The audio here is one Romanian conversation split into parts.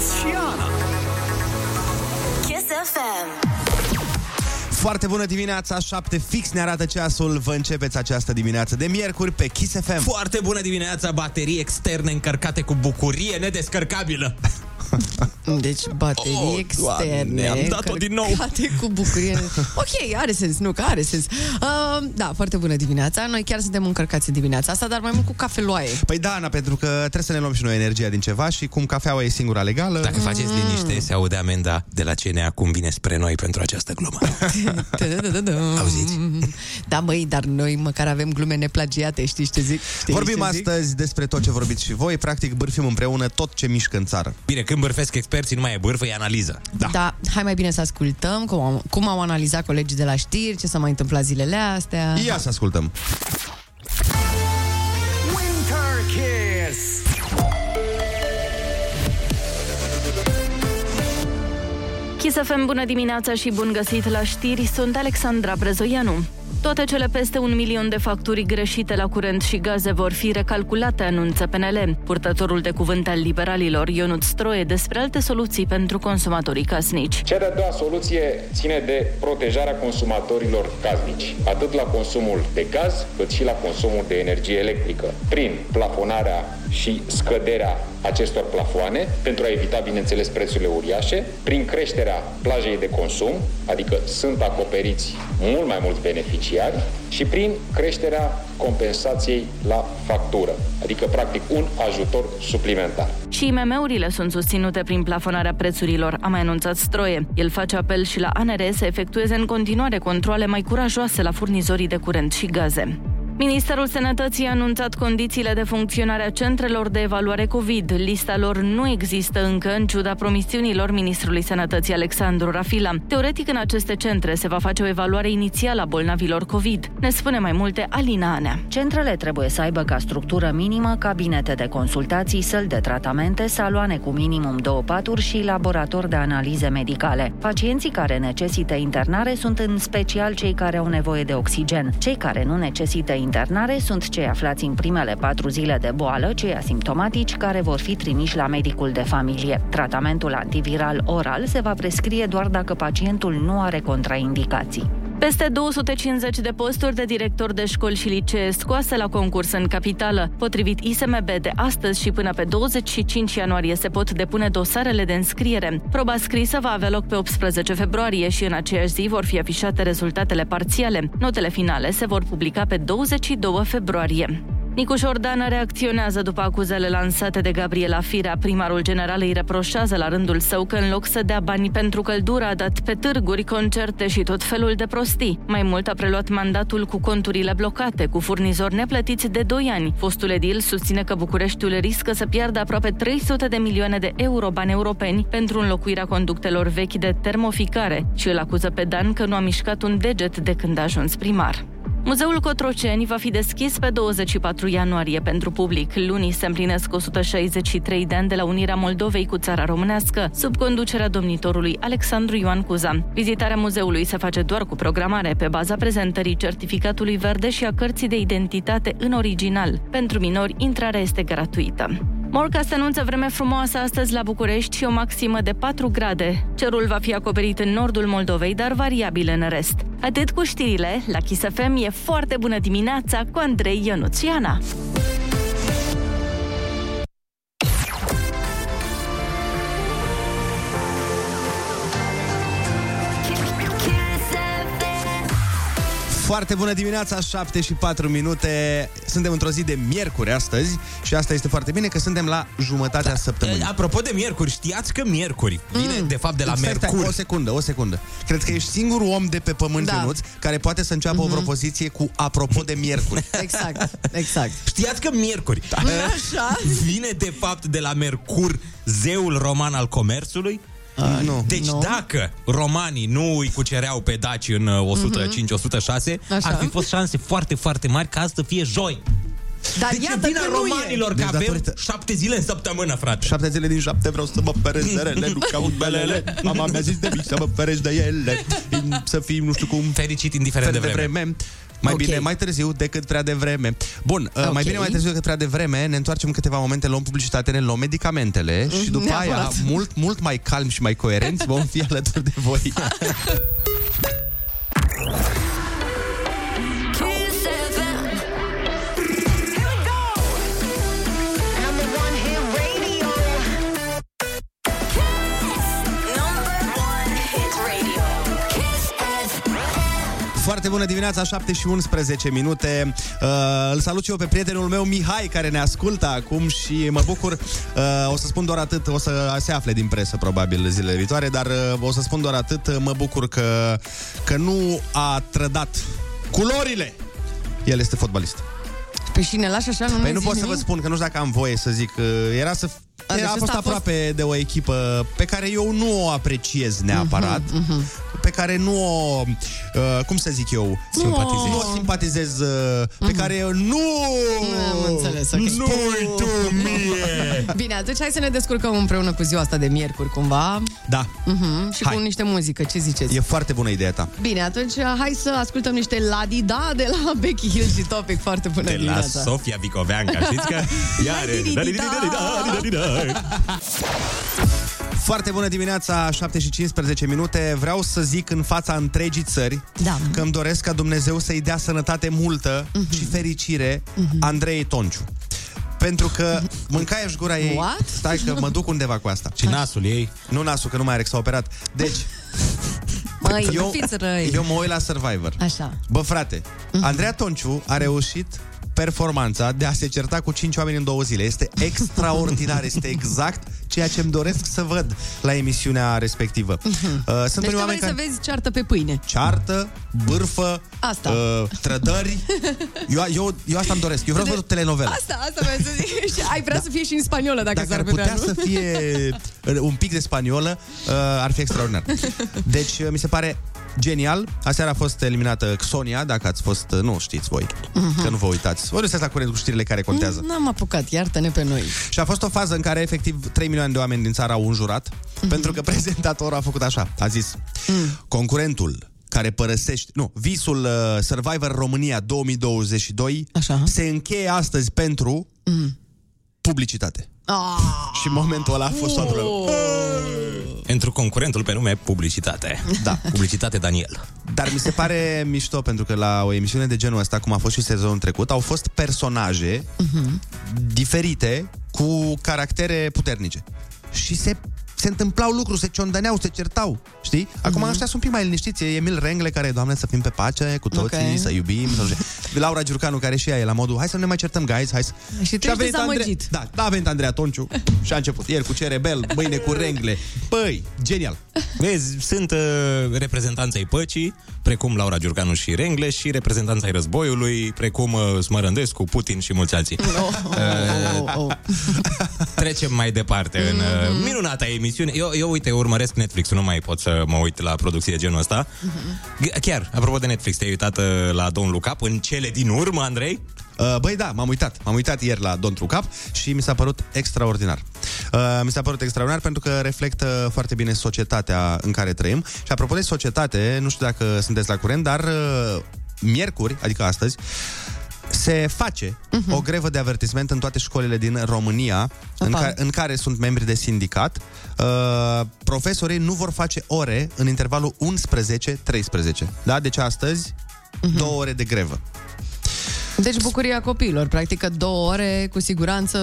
Ionuț și Ana. Kiss FM. Foarte bună dimineața, 7 fix ne arată ceasul. Vă începeți această dimineață de miercuri pe Kiss FM. Foarte bună dimineața, baterii externe încărcate cu bucurie nedescărcabilă. Deci baterii Oh, externe Doamne, am dat-o din nou. încărcate cu bucurie. Ok, are sens, nu, că are sens. Uh, da, foarte bună dimineața. Noi chiar suntem încărcați dimineața asta, dar mai mult cu cafeloaie. Păi da, Ana, pentru că trebuie să ne luăm și noi energia din ceva și cum cafeaua e singura legală... Dacă faceți liniște, se aude amenda de la CNA cum vine spre noi pentru această glumă. Auziți? Da, măi, dar noi măcar avem glume neplagiate, știi ce zic? Știi Vorbim ce zic? astăzi despre tot ce vorbiți și voi, practic bârfim împreună tot ce mișcă în țară. Bine, când bârfesc experții, nu mai e bârfă, e analiză. Da. da, hai mai bine să ascultăm cum, am, cum au analizat colegii de la știri, ce s-a mai întâmplat zilele astea. Ia să ascultăm. Winter Kiss. Kiss FM, bună dimineața și bun găsit la știri, sunt Alexandra Brezoianu. Toate cele peste un milion de facturi greșite la curent și gaze vor fi recalculate, anunță PNL. Purtătorul de cuvânt al liberalilor, Ionut Stroie, despre alte soluții pentru consumatorii casnici. Cea de-a doua soluție ține de protejarea consumatorilor casnici, atât la consumul de gaz, cât și la consumul de energie electrică, prin plafonarea și scăderea acestor plafoane, pentru a evita, bineînțeles, prețurile uriașe, prin creșterea plajei de consum, adică sunt acoperiți mult mai mulți beneficiari, și prin creșterea compensației la factură, adică, practic, un ajutor suplimentar. Și IMM-urile sunt susținute prin plafonarea prețurilor, a mai anunțat Stroie. El face apel și la ANR să efectueze în continuare controle mai curajoase la furnizorii de curent și gaze. Ministerul Sănătății a anunțat condițiile de funcționare a centrelor de evaluare COVID. Lista lor nu există încă, în ciuda promisiunilor Ministrului Sănătății Alexandru Rafila. Teoretic, în aceste centre se va face o evaluare inițială a bolnavilor COVID. Ne spune mai multe Alina Anea. Centrele trebuie să aibă ca structură minimă cabinete de consultații, săli de tratamente, saloane cu minimum două paturi și laborator de analize medicale. Pacienții care necesită internare sunt în special cei care au nevoie de oxigen. Cei care nu necesită internare sunt cei aflați în primele patru zile de boală, cei asimptomatici care vor fi trimiși la medicul de familie. Tratamentul antiviral oral se va prescrie doar dacă pacientul nu are contraindicații. Peste 250 de posturi de director de școli și licee scoase la concurs în capitală. Potrivit ISMB, de astăzi și până pe 25 ianuarie se pot depune dosarele de înscriere. Proba scrisă va avea loc pe 18 februarie și în aceeași zi vor fi afișate rezultatele parțiale. Notele finale se vor publica pe 22 februarie. Nicu Șordan reacționează după acuzele lansate de Gabriela Firea. Primarul general îi reproșează la rândul său că în loc să dea bani pentru căldură a dat pe târguri, concerte și tot felul de prostii. Mai mult a preluat mandatul cu conturile blocate, cu furnizori neplătiți de 2 ani. Fostul edil susține că Bucureștiul riscă să piardă aproape 300 de milioane de euro bani europeni pentru înlocuirea conductelor vechi de termoficare și îl acuză pe Dan că nu a mișcat un deget de când a ajuns primar. Muzeul Cotroceni va fi deschis pe 24 ianuarie pentru public. Lunii se împlinesc 163 de ani de la unirea Moldovei cu țara românească, sub conducerea domnitorului Alexandru Ioan Cuza. Vizitarea muzeului se face doar cu programare pe baza prezentării certificatului verde și a cărții de identitate în original. Pentru minori, intrarea este gratuită. Morca se anunță vreme frumoasă astăzi la București și o maximă de 4 grade. Cerul va fi acoperit în nordul Moldovei, dar variabil în rest. Atât cu știrile, la Kiss FM e foarte bună dimineața cu Andrei Ionuțiana. Foarte bună dimineața, 7 și 4 minute. Suntem într-o zi de miercuri astăzi și asta este foarte bine că suntem la jumătatea săptămânii. Apropo de miercuri, știați că miercuri vine de fapt de la Stai, stai, Mercur. o secundă, o secundă. Cred că ești singurul om de pe pământ, Da. da. Ionuț, care poate să înceapă mm-hmm. o propoziție cu apropo de miercuri. Exact, exact. Știați că miercuri Așa? vine de fapt de la Mercur, zeul roman al comerțului? Uh, nu. Deci Nu. dacă romanii nu îi cucereau pe daci în uh, 105-106, Mhm. Așa. ar fi fost șanse foarte, foarte mari ca azi să fie joi. Dar Deci iată vina că nu e. romanilor Deci că avem datorită- șapte zile în săptămână, frate. Șapte zile din șapte vreau să mă feresc de rele, nu caut belele. Mama mi-a zis de mic să mă ferești de ele. Să fii, nu știu cum, Fericit indiferent fel de de vreme. Vreme. Mai Ok. bine mai târziu decât prea devreme. Bun, uh, Ok. mai bine mai târziu decât prea devreme, ne întoarcem în câteva momente, luăm publicitate, ne luăm medicamentele și după aia, Neapărat. mult, mult mai calm și mai coerenți, vom fi alături de voi. Foarte bună dimineața, 7 și 11 minute. Uh, îl salut și eu pe prietenul meu Mihai, care ne ascultă acum și mă bucur. Uh, o să spun doar atât, o să se afle din presă probabil zilele viitoare, dar uh, o să spun doar atât, mă bucur că, că nu a trădat culorile. El este fotbalist. Pe și ne lași așa, nu Păi ne nu zici pot să vă nimic? spun, că nu știu dacă am voie să zic. uh, Era să... A, deci Era, a ăsta fost a fost- aproape de o echipă pe care eu nu o apreciez neapărat, pe care nu o, uh, cum să zic eu, Simpatizezi. Nu o simpatizez, uh, pe care eu nu... Am înțeles, ok. Nu tu mie! Bine, atunci hai să ne descurcăm împreună cu ziua asta de miercuri, cumva. Da, Mhm, și Hai. cu niște muzică, ce ziceți? e foarte bună ideea ta. Bine, atunci hai să ascultăm niște Ladida de la Becky Hill și Topic. Foarte bună De la dimineața. Sofia Vicoveanca, știți că ea are... Foarte bună dimineața, 7 și 15 minute. Vreau să zic în fața întregii țări Da. că îmi doresc ca Dumnezeu să-i dea sănătate multă Mhm. și fericire Andrei Tonciu. Pentru că mâncaieș gura ei... What? Stai că mă duc undeva cu asta. Și nasul ei. Nu nasul, că nu mai are, că s-a operat. Deci, Măi, eu, nu fiți răi. eu mă uit la Survivor. Așa. Bă, frate, Andreea Tonciu a reușit performanța de a se certa cu 5 oameni în două zile. Este extraordinar, este exact ceea ce îmi doresc să văd la emisiunea respectivă. Uh, sunt Deci unii tu vrei oameni să care vezi ceartă pe pâine. ceartă, bârfă, Asta. Uh, trădări. Eu, eu, eu asta îmi doresc. Eu vreau să văd o telenovelă. Asta, asta vreau să zic. Și ai vrea să fie și în spaniolă, dacă, Dacă s-ar ar putea, putea nu? să fie uh, un pic de spaniolă, uh, ar fi extraordinar. Deci, uh, mi se pare genial. Aseară a fost eliminată Xonia, dacă ați fost, uh, nu știți voi, că nu vă uitați. Voi nu sunteți la curent cu știrile care contează. N-am apucat, iartă-ne pe noi. Și a fost o fază în care efectiv 3 milioane de oameni din țară au înjurat, pentru că prezentatorul a făcut așa, a zis, concurentul care părăsește, nu, visul uh, Survivor România 2022 Așa. se încheie astăzi pentru publicitate. Ah, Și în momentul ăla a fost toată lumea. Pentru concurentul pe nume Publicitate. Da. Publicitate Daniel. Dar mi se pare mișto pentru că la o emisiune de genul ăsta, cum a fost și sezonul trecut, au fost personaje diferite cu caractere puternice. Și se se întâmplau lucruri, se ciondăneau, se certau, știi? Acum ăștia sunt un pic mai liniștiți. E Emil Rengle care, doamne, să fim pe pace cu toții, Ok. să iubim. Să... Laura Giurcanu care și ea e la modul, hai să nu ne mai certăm, guys, hai să... Și tu a ești venit Andrei... dezamăgit. Da, da, a venit Andreea Tonciu și a început. Ieri cu Cerebel, mâine cu Rengle. Păi, genial. Vezi, sunt uh, reprezentanța ai păcii, precum Laura Giurcanu și Rengle, și reprezentanța ai războiului, precum uh, Smărândescu, Putin și mulți alții. oh, oh, oh. Trecem mai departe în uh, minunata emisiune. Eu, eu, uite, urmăresc Netflix, nu mai pot să mă uit la producții de genul ăsta. G- Chiar, apropo de Netflix, te-ai uitat uh, la Don't Look Up în cele din urmă, Andrei? Uh, Băi, da, m-am uitat. M-am uitat ieri la Don't Look Up și mi s-a părut extraordinar. Uh, mi s-a părut extraordinar pentru că reflectă foarte bine societatea în care trăim. Și apropo de societate, nu știu dacă sunteți la curent, dar uh, miercuri, adică astăzi, se face uh-huh. o grevă de avertisment în toate școlile din România, în, Opa. ca- în care sunt membri de sindicat. Uh, profesorii nu vor face ore în intervalul 11-13. Da? Deci astăzi, uh-huh. două ore de grevă. Deci bucuria copiilor, practic că două ore, cu siguranță...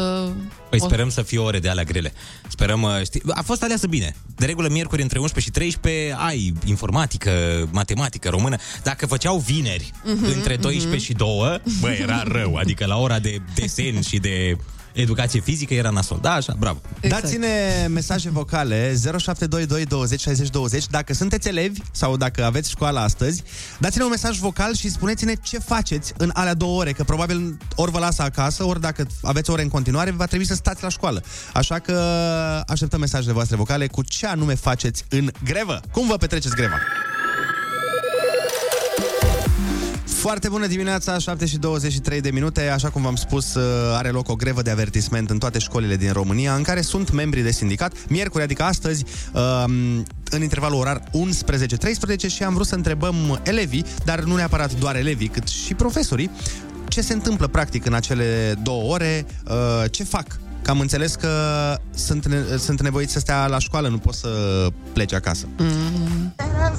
Păi o- sperăm să fie ore de alea grele. Sperăm, uh, știi, a fost aleasă bine. De regulă, miercuri între 11 și 13 ai informatică, matematică, română. Dacă făceau vineri Mhm, între 12 și 2, bă, era rău. Adică la ora de desen și de educație fizică era nasol. Da, așa, bravo. Exact. Dați-ne mesaje vocale 0722 20 60 20 Dacă sunteți elevi sau dacă aveți școală astăzi Dați-ne un mesaj vocal și spuneți-ne ce faceți în alea două ore Că probabil ori vă lasă acasă, ori dacă aveți ore în continuare Va trebui să stați la școală Așa că așteptăm mesajele voastre vocale Cu ce anume faceți în grevă Cum vă petreceți greva? Foarte bună dimineața, 7 și 23 de minute. Așa cum v-am spus, uh, are loc o grevă de avertisment în toate școlile din România, în care sunt membri de sindicat. Miercuri, adică astăzi, um, în intervalul orar 11-13 și am vrut să întrebăm elevii, dar nu neapărat doar elevii, cât și profesorii, ce se întâmplă practic în acele două ore, uh, ce fac. Că am înțeles că sunt, ne- sunt nevoiți să stea la școală, nu pot să plece acasă.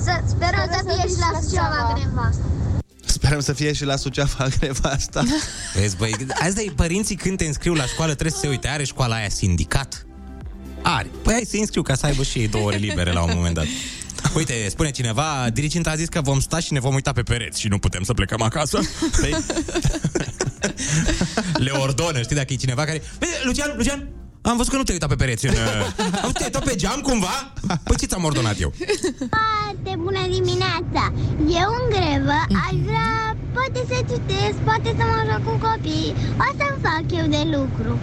Să, sperăm să fie și la Suceava greva asta. Sperăm să fie și la Suceava greva asta. Vezi, băi, asta e părinții când te înscriu la școală, trebuie să se uite, are școala aia sindicat? Are. Păi hai să înscriu ca să aibă și ei două ore libere la un moment dat. Uite, spune cineva, diriginta a zis că vom sta și ne vom uita pe pereți și nu putem să plecăm acasă. Păi... Le ordonă, știi, dacă e cineva care... Bine, Lucian, Lucian, am văzut că nu te-ai uitat pe pereți în... uh, Am te-ai uitat pe geam cumva? Păi ce ți-am ordonat eu? Foarte bună dimineața! Eu în grevă aș vrea poate să citesc, poate să mă joc cu copii. O să-mi fac eu de lucru.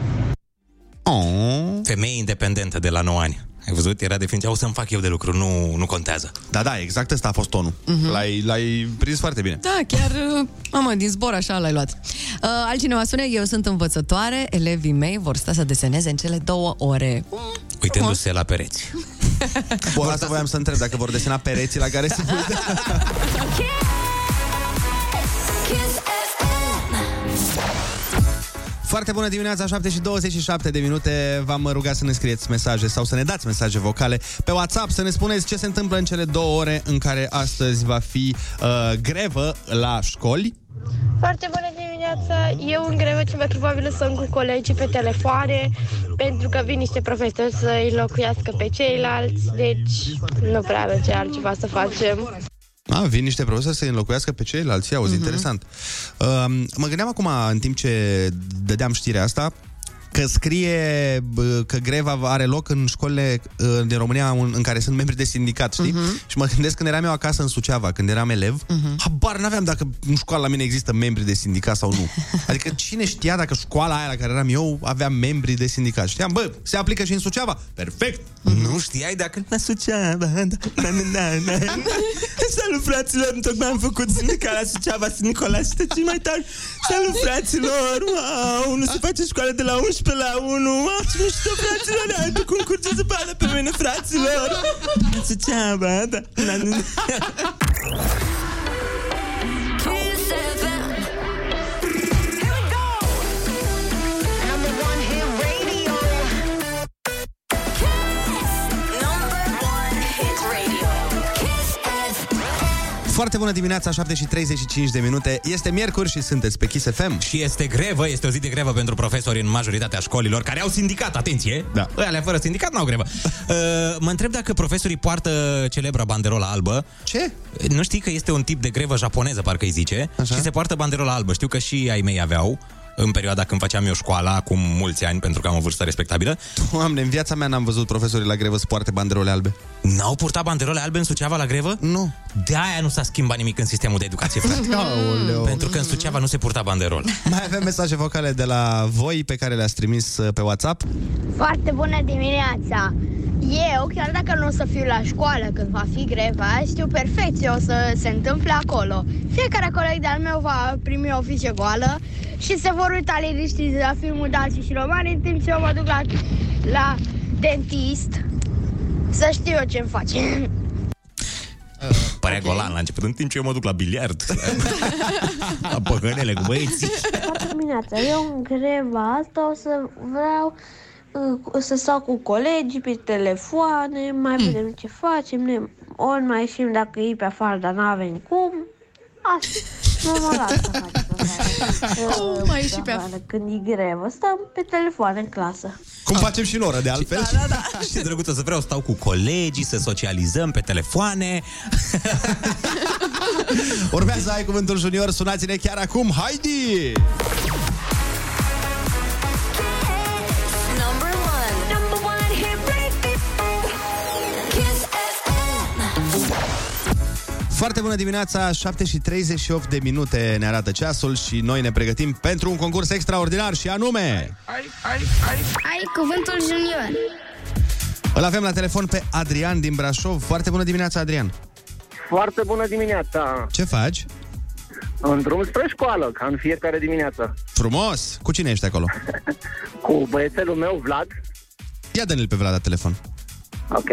Oh. Femeie independentă de la 9 ani. Ai văzut? Era definiția, o să-mi fac eu de lucru, nu, nu contează. Da, da, exact ăsta a fost tonul. Uh-huh. L-ai, l-ai prins foarte bine. Da, chiar, uh, mamă, din zbor așa l-ai luat. Uh, altcineva spune, eu sunt învățătoare, elevii mei vor sta să deseneze în cele două ore. Mm, Uitându-se la pereți. Bun, asta voiam să întreb, dacă vor desena pereții la care se uită. Foarte bună dimineața, 7 și 27 de minute. V-am rugat să ne scrieți mesaje sau să ne dați mesaje vocale pe WhatsApp, să ne spuneți ce se întâmplă în cele două ore în care astăzi va fi uh, grevă la școli. Foarte bună dimineața! Eu în grevă ce mai probabil sunt cu colegii pe telefoane pentru că vin niște profesori să îi locuiască pe ceilalți, deci nu prea avem ce altceva să facem. A, vin niște profesori să înlocuiască pe ceilalți, auzi, uh-huh. interesant. Uh, mă gândeam acum, în timp ce dădeam știrea asta, că scrie bă, că greva are loc în școlile uh, din România un- în care sunt membri de sindicat, știi? Uh-huh. Și mă gândesc când eram eu acasă în Suceava, când eram elev, uh-huh. habar n-aveam dacă în școală la mine există membri de sindicat sau nu. Adică cine știa dacă școala aia la care eram eu avea membri de sindicat? Știam, bă, se aplică și în Suceava? Perfect! Nu știai dacă la Suceava, da, na, na, na, na. Salut fraților, tocmai am făcut sindicat la Suceava, sunt Nicolae, sunteți cei mai tari. Salut fraților, wow, nu se face școală de la 11 la 1, wow, ce mișto fraților, hai pe concurs de zăpadă pe mine fraților. La Suceava, da, na, na, na. Kiss Foarte bună dimineața, 7 și 35 de minute. Este miercuri și sunteți pe Kiss FM. Și este grevă, este o zi de grevă pentru profesori în majoritatea școlilor care au sindicat, atenție! Da. Ăia fără sindicat n-au grevă. Uh, mă întreb dacă profesorii poartă celebra banderola albă. Ce? Nu știi că este un tip de grevă japoneză, parcă îi zice, Așa. și se poartă banderola albă. Știu că și ai mei aveau în perioada când făceam eu școala, acum mulți ani, pentru că am o vârstă respectabilă. Doamne, în viața mea n-am văzut profesorii la grevă să poarte banderole albe. N-au purtat banderole albe în Suceava la grevă? Nu. De aia nu s-a schimbat nimic în sistemul de educație, frate. Aoleu. pentru că în Suceava nu se purta banderol. Mai avem mesaje vocale de la voi pe care le-ați trimis uh, pe WhatsApp. Foarte bună dimineața! Eu, chiar dacă nu o să fiu la școală când va fi greva, știu perfect ce o să se întâmple acolo. Fiecare coleg de-al meu va primi o fișă goală și se vor uita liniștiți la filmul Daci și Romani în timp ce eu mă duc la, la dentist să știu eu ce-mi face. Părea okay. golan la început, în timp ce eu mă duc la biliard. la păhănele cu băieții. Foarte dimineața! Eu în greva asta o să vreau uh, să stau cu colegii pe telefoane, mai vedem ce facem, ne, ori mai ieșim dacă e pe afară, dar n-avem cum. Asta, normal asta facem. Oh, mai ieși pe afară. Când e grevă, stăm pe telefoane în clasă. Cum facem și în oră, de altfel. Da, da, da. Și drăguță să vreau, stau cu colegii, să socializăm pe telefoane. Urmează Ai Cuvântul Junior, sunați-ne chiar acum, haidi! Foarte bună dimineața, 7 și 38 de minute ne arată ceasul și noi ne pregătim pentru un concurs extraordinar și anume... Ai cuvântul junior. Îl avem la telefon pe Adrian din Brașov. Foarte bună dimineața, Adrian! Foarte bună dimineața! Ce faci? În drum spre școală, ca în fiecare dimineață. Frumos! Cu cine ești acolo? Cu băiețelul meu, Vlad. Ia dă-ne-l pe Vlad la telefon. Ok.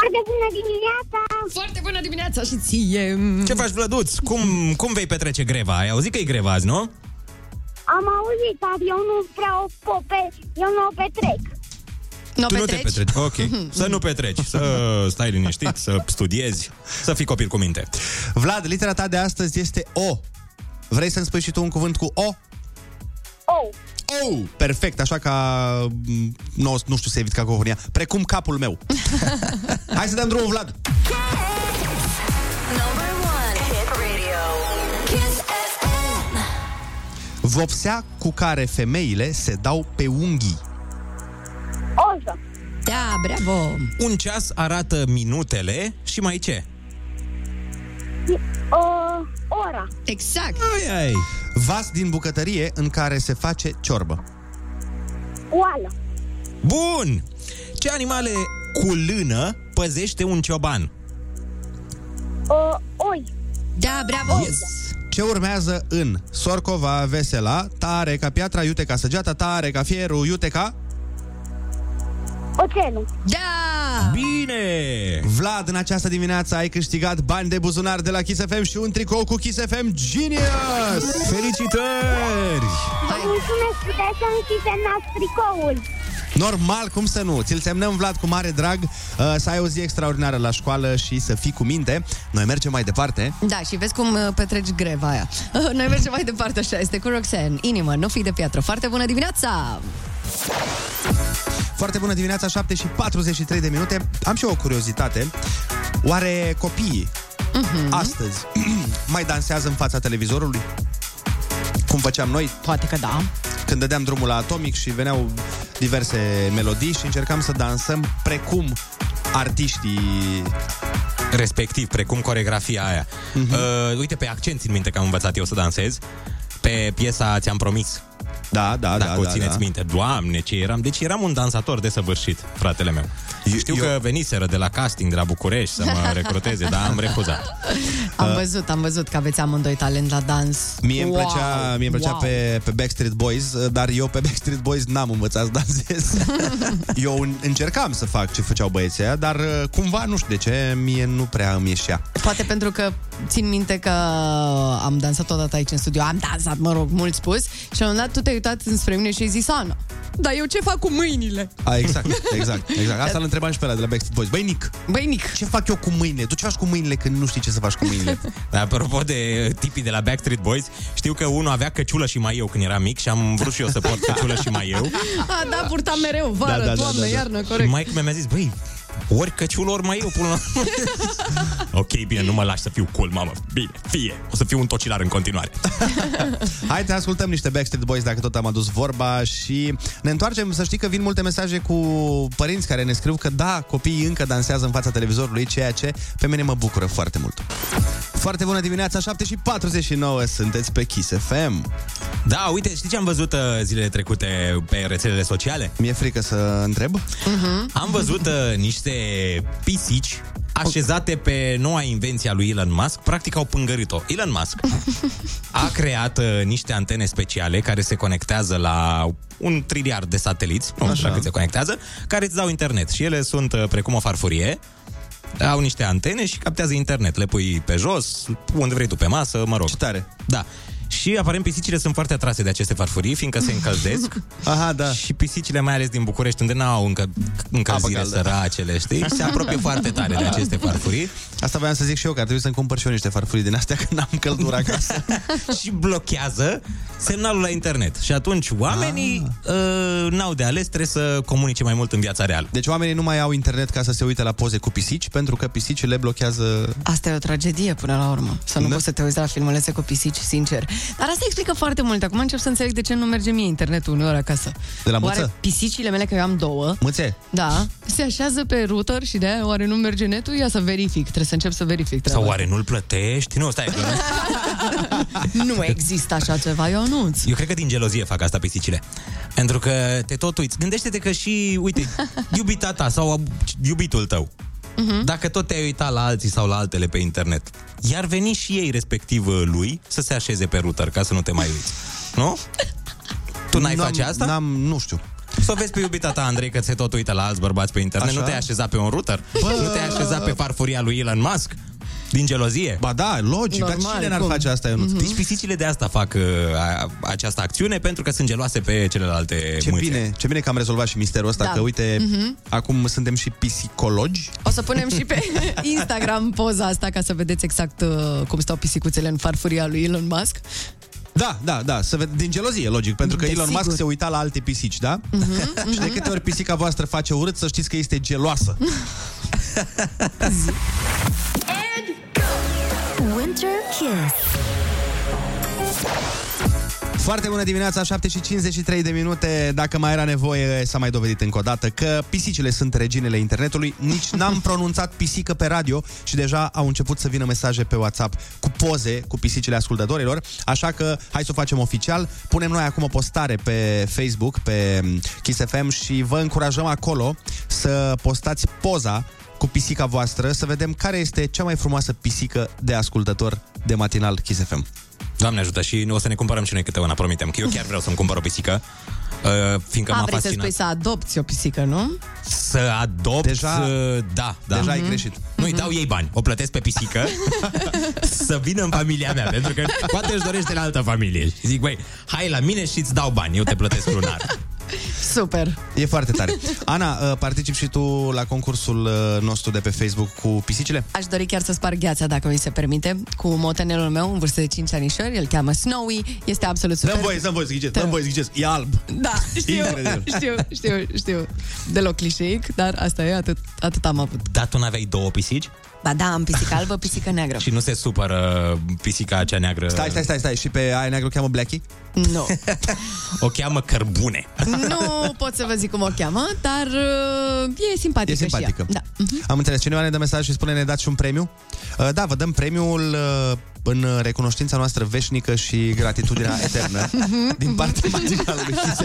Foarte bună dimineața! Foarte bună dimineața și ție! Ce faci, Vlăduț? Cum, cum vei petrece greva? Ai auzit că e greva azi, nu? Am auzit, dar eu nu prea o pope, eu nu o petrec. Nu tu nu te petreci, ok. Să nu petreci, să stai liniștit, să studiezi, să fii copil cu minte. Vlad, litera ta de astăzi este O. Vrei să-mi spui și tu un cuvânt cu O? Oh, Oh! Perfect, așa ca... m, Nu, nu știu să evit cacofonia. Precum capul meu. Hai să dăm drumul, Vlad. Number one hit radio. Kiss FM. Vopsea cu care femeile se dau pe unghii. oză, Da, bravo! Un ceas arată minutele și mai ce? o, ora, Exact! Ai, ai. Vas din bucătărie în care se face ciorbă. oală, Bun! Ce animale cu lână păzește un cioban? o, oi, Da, bravo! Yes! Ce urmează în Sorcova, Vesela, tare ca piatra, iute ca săgeata, tare ca fierul, iute ca... oțelul. Da! Bine! Vlad, în această dimineață ai câștigat bani de buzunar de la Kiss FM și un tricou cu Kiss FM Genius! Felicitări! Vă mulțumesc, puteți să-mi și semnați tricoul. Normal, cum să nu? Ți-l semnăm, Vlad, cu mare drag uh, Să ai o zi extraordinară la școală și să fii cu minte Noi mergem mai departe Da, și vezi cum uh, petreci greva aia. Noi mergem mai departe așa, este cu Roxanne. Inimă, nu fi de piatră. Foarte bună dimineața! Foarte bună dimineața, 7 și 43 de minute Am și eu o curiozitate Oare copiii Mhm. astăzi mai dansează în fața televizorului? Cum făceam noi? Poate că da. Când dădeam drumul la Atomic și veneau diverse melodii și încercam să dansăm precum artiștii Respectiv, precum coregrafia aia. Uh-huh. Uh, uite, pe accent țin minte că am învățat eu să dansez. Pe piesa Ți-am promis. Da, da, Dacă da, o da, țineți da. minte. Doamne, ce eram. Deci eram un dansator desăvârșit, fratele meu. Eu, Știu eu... că veniseră de la casting de la București să mă recruteze, dar am refuzat. Am văzut, am văzut că aveți amândoi talent la dans. Mie îmi Wow, plăcea, mie îmi plăcea wow. pe, pe Backstreet Boys, dar eu pe Backstreet Boys n-am învățat să dansez. eu în- încercam să fac ce făceau băieții ăia, dar uh, cumva, nu știu de ce, mie nu prea îmi ieșea. Poate pentru că țin minte că am dansat odată aici în studio. Am dansat, mă rog, mult spus. Și la un moment dat tu te-ai uitat înspre mine și ai zis, Ana, dar eu ce fac cu mâinile? A, exact, exact, exact. Asta îl întrebam și pe ăla de la Backstreet Boys. Băi, Nic, Băi, Nic, ce fac eu cu mâinile? Tu ce faci cu mâinile când nu știi ce să faci cu mâinile? Dar apropo de uh, tipii de la Backstreet Boys, știu că unul avea căciulă și mai eu când era mic și am vrut și eu să port căciulă și mai eu. A, da, purtam mereu, vară, Da, da, da, toamnă, da, da. iarnă, Și corect. mai mi-a zis, băi, ori căciulă, ori mai eu până la... ok, bine, nu mă lași să fiu cool, mamă. Bine, fie. O să fiu un tocilar în continuare. Hai să ascultăm niște Backstreet Boys dacă tot am adus vorba și ne întoarcem. Să știi că vin multe mesaje cu părinți care ne scriu că da, copiii încă dansează în fața televizorului, ceea ce pe mine mă bucură foarte mult. Foarte bună dimineața, 7 și 49, sunteți pe Kiss FM. Da, uite, știi ce am văzut uh, zilele trecute pe rețelele sociale? Mi-e frică să întreb. Am văzut uh, niște pisici așezate pe noua invenție a lui Elon Musk, practic au pângărit-o. Elon Musk a creat uh, niște antene speciale care se conectează la un triliard de sateliți, nu știu dacă se conectează, care îți dau internet. Și ele sunt uh, precum o farfurie, au niște antene și captează internet. Le pui pe jos, unde vrei tu, pe masă, mă rog. Ce tare. Da. Și aparent pisicile sunt foarte atrase de aceste farfurii, fiindcă se încălzesc. Aha, da. Și pisicile, mai ales din București, unde n-au încă încălzire Apă caldă. săracele, știi? Se apropie foarte tare de aceste farfurii Asta voiam să zic și eu, că ar trebui să-mi cumpăr și eu niște farfurii din astea, că n-am căldură acasă. și blochează semnalul la internet. Și atunci oamenii uh, n-au de ales, trebuie să comunice mai mult în viața reală. Deci oamenii nu mai au internet ca să se uite la poze cu pisici, pentru că pisicile blochează... Asta e o tragedie până la urmă. Să nu Da. poți să te uiți la filmulețe cu pisici, sincer. Dar asta explică foarte mult. Acum încep să înțeleg de ce nu merge mie internetul uneori acasă. De la Oare mâță? pisicile mele, că eu am două, Mâțe, da, se așează pe router și de aia oare nu merge netul? Ia să verific. Trebuie să încep să verific treaba Sau oare nu-l plătești? Nu, stai. că- asta. Nu există așa ceva, eu anunț. Eu cred că din gelozie fac asta pisicile. Pentru că te tot uiți. Gândește-te că și, uite, iubita ta sau iubitul tău, Mhm. dacă tot te-ai uitat la alții sau la altele pe internet, iar veni și ei, respectiv uh, lui, să se așeze pe router ca să nu te mai uiți. Nu? Tu n-ai N-am- face asta? N-am, nu știu. Să o vezi pe iubita ta, Andrei, că se tot uită la alți bărbați pe internet. Așa? Nu te-ai așezat pe un router? Bă! Nu te-ai așezat pe farfuria lui Elon Musk? Din gelozie? Ba da, logic, dar Normal, cine n-ar cum? face asta, Ionuț? Deci pisicile de asta fac uh, a, această acțiune pentru că sunt geloase pe celelalte Ce mâțe. bine, ce bine că am rezolvat și misterul ăsta, Da. că uite, Mhm. acum suntem și psicologi. O să punem și pe Instagram poza asta ca să vedeți exact uh, cum stau pisicuțele în farfuria lui Elon Musk. Da, da, da, să ved- din gelozie, logic, pentru că Elon Desigur. Musk se uita la alte pisici, da? Mhm, și de câte ori pisica voastră face urât, să știți că este geloasă. Winter Kiss. Foarte bună dimineața, 7 și 53 de minute. Dacă mai era nevoie, s-a mai dovedit încă o dată că pisicile sunt reginele internetului. Nici n-am pronunțat pisică pe radio și deja au început să vină mesaje pe WhatsApp cu poze cu pisicile ascultătorilor. Așa că hai să o facem oficial. Punem noi acum o postare pe Facebook, pe Kiss FM și vă încurajăm acolo să postați poza cu pisica voastră, să vedem care este cea mai frumoasă pisică de ascultător de matinal Kiss FM. Doamne ajută și o să ne cumpărăm și noi câte una, promitem. Că eu chiar vreau să-mi cumpăr o pisică. Uh, fiindcă A, m-a vrei să fascinat. spui să adopți o pisică, nu? Să adopt, Deja- uh, da, da. Deja ai greșit. Nu, îi dau ei bani, o plătesc pe pisică să vină în familia mea, pentru că poate își dorește la altă familie. Și zic, băi, hai la mine și îți dau bani, eu te plătesc lunar. Super. E foarte tare. Ana, uh, particip și tu la concursul uh, nostru de pe Facebook cu pisicile? Aș dori chiar să sparg gheața, dacă mi se permite, cu motenelul meu în vârstă de 5 anișori. El cheamă Snowy, este absolut super. Dăm voie, dăm voie să ghiceți, dăm voie să ghiceți. E alb. Da, știu, Incredibil. știu, știu, știu. Deloc clișeic, dar asta e, atât, atât am avut. Dar tu n-aveai două pisici? Ba da, am pisică albă, pisică neagră. Și nu se supără pisica cea neagră? Stai, stai, stai, stai. Și pe aia neagră o cheamă Blackie? Nu. O cheamă Cărbune. nu pot să vă zic cum o cheamă, dar uh, e simpatică E simpatică. și ea. Da. Am înțeles. Cineva ne dă mesaj și spune ne dați și un premiu? Uh, Da, vă dăm premiul uh, în recunoștința noastră veșnică și gratitudinea eternă din partea matinalului Kiss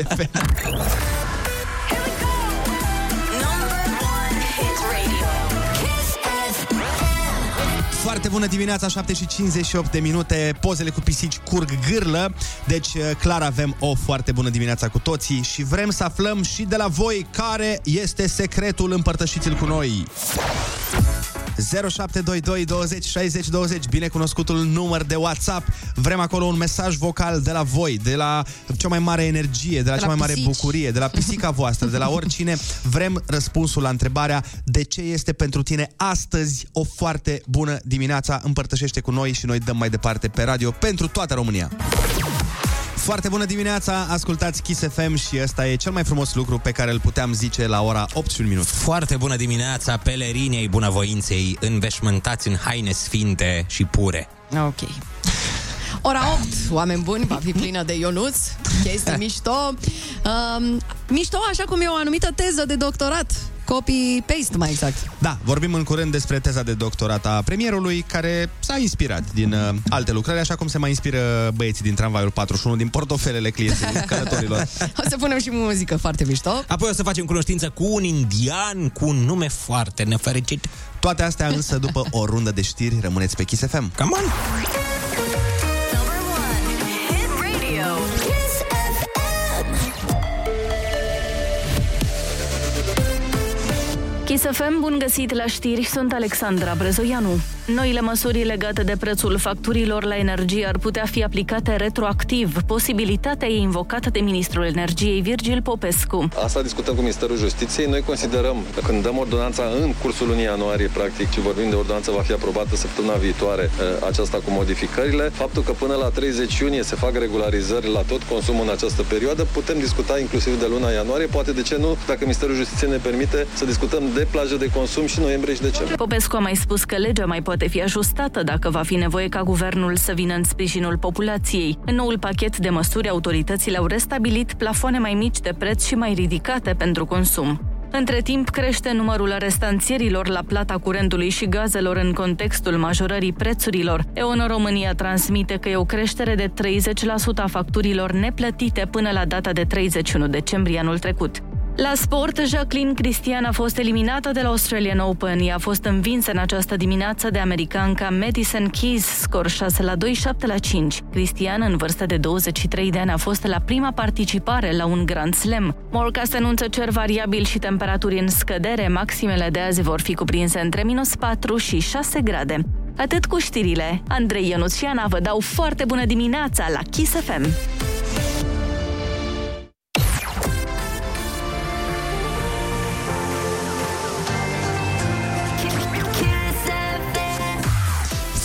Foarte bună dimineața, 7 și 58 de minute. Pozele cu pisici curg gârlă. Deci uh, clar avem o foarte bună dimineața cu toții Și vrem să aflăm și de la voi Care este secretul Împărtășiți-l cu noi 0722 20 60 20 Binecunoscutul număr de WhatsApp. Vrem acolo un mesaj vocal de la voi De la cea mai mare energie De la De cea la mai mare pisici. bucurie De la pisica voastră De la oricine. Vrem răspunsul la întrebarea De ce este pentru tine astăzi O foarte bună dimineața? Împărtășește cu noi și noi dăm mai departe pe radio Pentru toată România foarte bună dimineața, ascultați Kiss FM și ăsta e cel mai frumos lucru pe care îl puteam zice la ora 8 și un minut. Foarte bună dimineața, pelerinii ai bunăvoinței, înveșmântați în haine sfinte și pure. Ok. Ora 8, oameni buni, va fi plină de Ionuț, chestii mișto. Um, mișto așa cum e o anumită teză de doctorat. Copy-paste, mai exact. Da, vorbim în curând despre teza de doctorat a premierului care s-a inspirat din uh, alte lucrări, așa cum se mai inspiră băieții din tramvaiul 41 din portofelele clienților, călătorilor. O să punem și muzică foarte mișto. Apoi o să facem cunoștință cu un indian cu un nume foarte nefericit. Toate astea însă după o rundă de știri, rămâneți pe Kiss FM. Come on! Kiss FM, bun găsit la știri, sunt Alexandra Brezoianu. Noile măsuri legate de prețul facturilor la energie ar putea fi aplicate retroactiv. Posibilitatea e invocată de ministrul energiei Virgil Popescu. Asta discutăm cu Ministerul Justiției. Noi considerăm că când dăm ordonanța în cursul lunii ianuarie, practic, și vorbim de ordonanță, va fi aprobată săptămâna viitoare eh, aceasta cu modificările. Faptul că până la 30 iunie se fac regularizări la tot consumul în această perioadă, putem discuta inclusiv de luna ianuarie, poate de ce nu, dacă Ministerul Justiției ne permite să discutăm de plajă de consum și noiembrie și decembrie. Popescu a mai spus că legea mai poate fi ajustată dacă va fi nevoie ca guvernul să vină în sprijinul populației. În noul pachet de măsuri, autoritățile au restabilit plafoane mai mici de preț și mai ridicate pentru consum. Între timp, crește numărul restanțierilor la plata curentului și gazelor în contextul majorării prețurilor. EON România transmite că e o creștere de 30% a facturilor neplătite până la data de 31 decembrie anul trecut. La sport, Jacqueline Cristian a fost eliminată de la Australian Open. Ea a fost învinsă în această dimineață de americanca Madison Keys, scor 6 la 2, 7 la 5. Cristian, în vârstă de 23 de ani, a fost la prima participare la un Grand Slam. Morca se anunță cer variabil și temperaturi în scădere. Maximele de azi vor fi cuprinse între minus 4 și 6 grade. Atât cu știrile. Andrei Ionuț și Ana vă dau foarte bună dimineața la Kiss FM.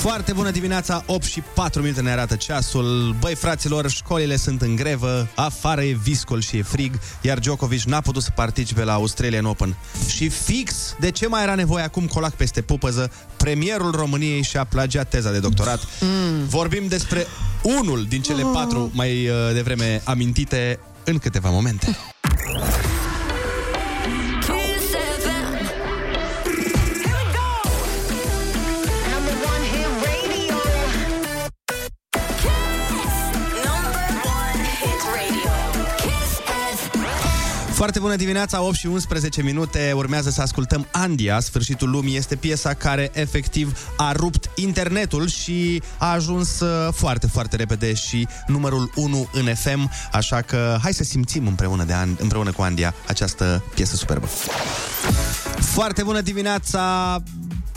Foarte bună dimineața, 8 și 4 minute ne arată ceasul. Băi, fraților, școlile sunt în grevă, afară e viscol și e frig, iar Djokovic n-a putut să participe la Australian Open. Și fix de ce mai era nevoie acum colac peste pupăză, premierul României și-a plagiat teza de doctorat. Mm. Vorbim despre unul din cele patru mai uh, devreme amintite în câteva momente. Foarte bună dimineața, 8 și 11 minute. Urmează să ascultăm Andia, Sfârșitul lumii. Este piesa care efectiv a rupt internetul și a ajuns uh, foarte, foarte repede și numărul 1 în FM. Așa că hai să simțim împreună, de an, împreună cu Andia această piesă superbă. Foarte bună dimineața!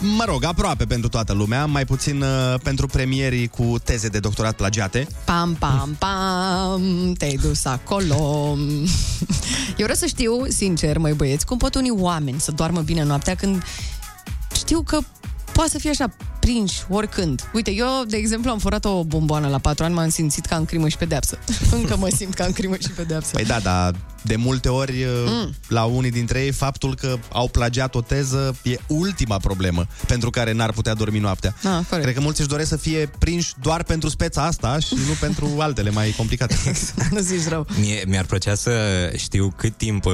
Mă rog, aproape pentru toată lumea, mai puțin uh, pentru premierii cu teze de doctorat plagiate. Pam, pam, pam, te-ai dus acolo. Eu vreau să știu, sincer, măi băieți, cum pot unii oameni să doarmă bine noaptea când știu că poate să fie așa prinși oricând. Uite, eu, de exemplu, am furat o bomboană la patru ani, m-am simțit ca în crimă și pedeapsă. Încă mă simt ca în crimă și pedeapsă. Păi da, dar de multe ori mm. la unii dintre ei faptul că au plagiat o teză e ultima problemă pentru care n-ar putea dormi noaptea. Ah, corect. Cred că mulți își doresc să fie prinși doar pentru speța asta și nu pentru altele mai complicate. nu zici rău. Mie, mi-ar plăcea să știu cât timp uh,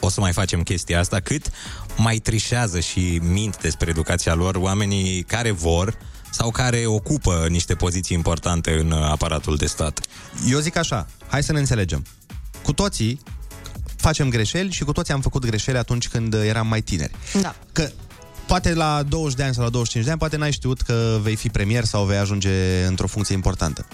o să mai facem chestia asta, cât mai trișează și mint despre educația lor oamenii care vor sau care ocupă niște poziții importante în uh, aparatul de stat. Eu zic așa, hai să ne înțelegem. Cu toții facem greșeli și cu toții am făcut greșeli atunci când eram mai tineri. Da. Că poate la 20 de ani sau la 25 de ani, poate n-ai știut că vei fi premier sau vei ajunge într-o funcție importantă.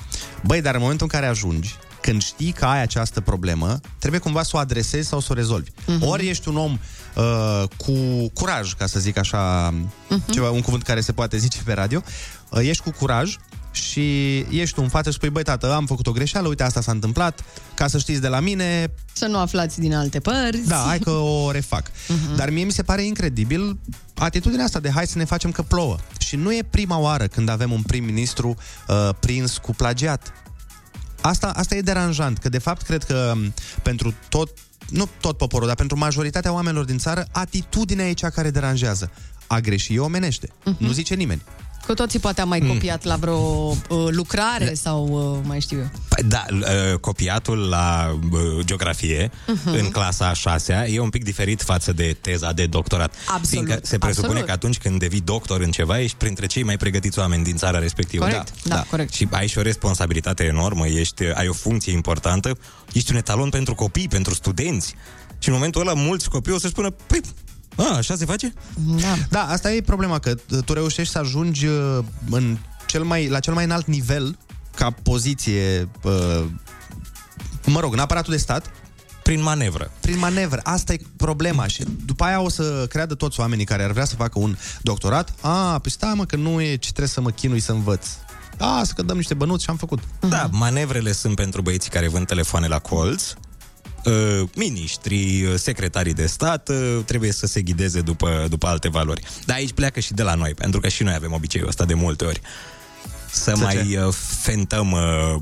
Băi, dar în momentul în care ajungi, când știi că ai această problemă, trebuie cumva să o adresezi sau să o rezolvi. Uh-huh. Ori ești un om uh, cu curaj, ca să zic așa, uh-huh. ceva, un cuvânt care se poate zice pe radio, uh, ești cu curaj și ești tu în față și spui, băi, tată, am făcut o greșeală, uite, asta s-a întâmplat, ca să știți de la mine, Să nu aflați din alte părți. da, hai că o refac. Uh-huh. Dar mie mi se pare incredibil atitudinea asta de hai să ne facem că plouă. Și nu e prima oară când avem un prim-ministru uh, prins cu plagiat. Asta, asta e deranjant, că de fapt cred că m, pentru tot, nu tot poporul, dar pentru majoritatea oamenilor din țară, atitudinea e cea care deranjează. A greși e omenește. Uh-huh. Nu zice nimeni. Cu toții poate am mai copiat la vreo uh, lucrare sau uh, mai știu eu. Păi Da, uh, copiatul la uh, geografie Mhm. în clasa a șasea e un pic diferit față de teza de doctorat. Absolut, Fiindcă se presupune absolut. că atunci când devii doctor în ceva, ești printre cei mai pregătiți oameni din țara respectivă. Corect, da, da, corect. Și ai și o responsabilitate enormă, ești, ai o funcție importantă, ești un etalon pentru copii, pentru studenți. Și în momentul ăla mulți copii o să spună, păi, a, așa se face? Da. Da, asta e problema, că tu reușești să ajungi uh, în cel mai, la cel mai înalt nivel ca poziție, uh, mă rog, în aparatul de stat, Prin manevră. prin manevră. Asta e problema și după aia o să creadă toți oamenii care ar vrea să facă un doctorat, a, păi stai mă, că nu e ce trebuie să mă chinui să învăț. A, să că dăm niște bănuți și am făcut. Da, manevrele sunt pentru băieții care vând telefoane la colț, uh, miniștri, uh, secretarii de stat uh, trebuie să se ghideze după, după alte valori. Dar aici pleacă și de la noi, pentru că și noi avem obiceiul ăsta de multe ori. Să, Să mai ce? uh, fentăm uh,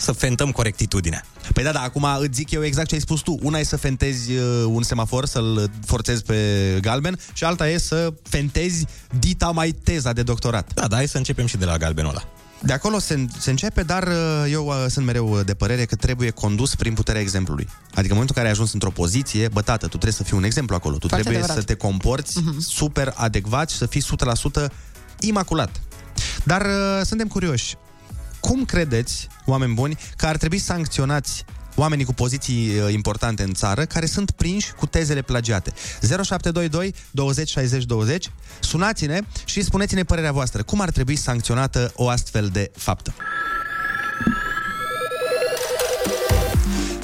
să fentăm corectitudinea. Păi da, da, acum îți zic eu exact ce ai spus tu. Una e să fentezi uh, un semafor, să-l forțezi pe galben și alta e să fentezi dita mai teza de doctorat. Da, da, hai să începem și de la galbenul ăla. De acolo se, se începe, dar uh, eu uh, sunt mereu de părere că trebuie condus prin puterea exemplului. Adică în momentul în care ai ajuns într-o poziție, bă, tată, tu trebuie să fii un exemplu acolo. Tu Foarte trebuie adevărat. să te comporți uh-huh. super adecvat și să fii 100% imaculat. Dar uh, suntem curioși. Cum credeți, oameni buni, că ar trebui sancționați oamenii cu poziții uh, importante în țară care sunt prinși cu tezele plagiate. 0722 20 60 20. Sunați-ne și spuneți-ne părerea voastră. Cum ar trebui sancționată o astfel de faptă?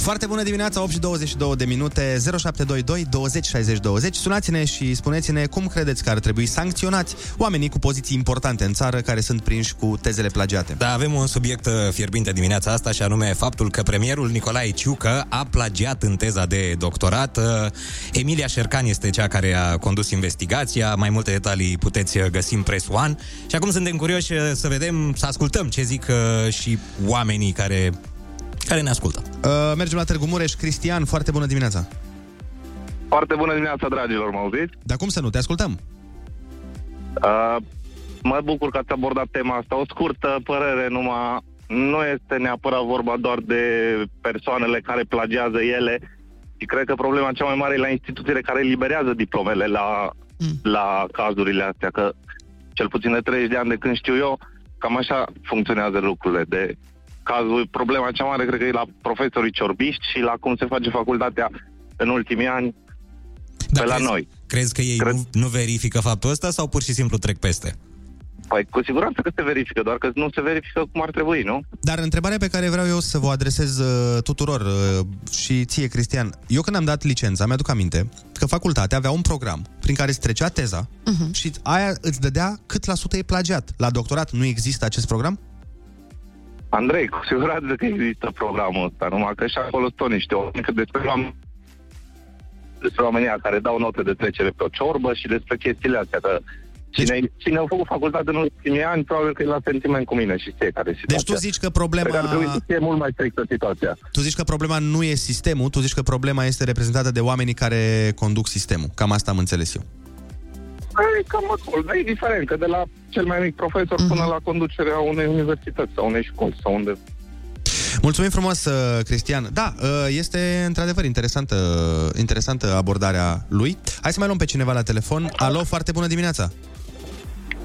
Foarte bună dimineața, 8 și 22 de minute, 0722 20 60 20. Sunați-ne și spuneți-ne cum credeți că ar trebui sancționați oamenii cu poziții importante în țară care sunt prinși cu tezele plagiate. Da, avem un subiect uh, fierbinte dimineața asta și anume faptul că premierul Nicolae Ciucă a plagiat în teza de doctorat. Uh, Emilia Șercan este cea care a condus investigația. Mai multe detalii puteți uh, găsi în Press One. Și acum suntem curioși să vedem, să ascultăm ce zic și oamenii care care ne ascultă. Uh, mergem la Târgu Mureș. Cristian, foarte bună dimineața. Foarte bună dimineața, dragilor, mă auziți? Dar cum să nu? Te ascultăm. Uh, mă bucur că ați abordat tema asta. O scurtă părere numai. Nu este neapărat vorba doar de persoanele care plagiază ele, și cred că problema cea mai mare e la instituțiile care eliberează diplomele la, mm. la cazurile astea, că cel puțin de 30 de ani de când știu eu, cam așa funcționează lucrurile. De cazul, problema cea mare cred că e la profesorii ciorbiști și la cum se face facultatea în ultimii ani da, pe la crezi, noi. Crezi că ei Cred- nu, nu verifică faptul ăsta sau pur și simplu trec peste? Păi cu siguranță că se verifică, doar că nu se verifică cum ar trebui, nu? Dar întrebarea pe care vreau eu să vă adresez uh, tuturor uh, și ție, Cristian, eu când am dat licența, mi-aduc aminte că facultatea avea un program prin care îți trecea teza uh-huh. și aia îți dădea cât la sută e plagiat. La doctorat nu există acest program? Andrei, cu siguranță că există programul ăsta, numai că și acolo sunt tot niște oameni, că despre oameni despre oamenii ăia care dau note de trecere pe o ciorbă și despre chestiile astea, că cine, deci... cine a făcut facultate în ultimii ani, probabil că e la sentiment cu mine și știe care e situația. Deci tu zici că problema... Cred că ar trebui să fie mult mai strictă situația. Tu zici că problema nu e sistemul, tu zici că problema este reprezentată de oamenii care conduc sistemul. Cam asta am înțeles eu. E cam acolo, dar e diferent, că de la cel mai mic profesor Mhm. mm-hmm. până la conducerea unei universități sau unei școli sau unde... Mulțumim frumos, uh, Cristian. Da, uh, este într-adevăr interesantă, interesantă abordarea lui. Hai să mai luăm pe cineva la telefon. Alo, foarte bună dimineața!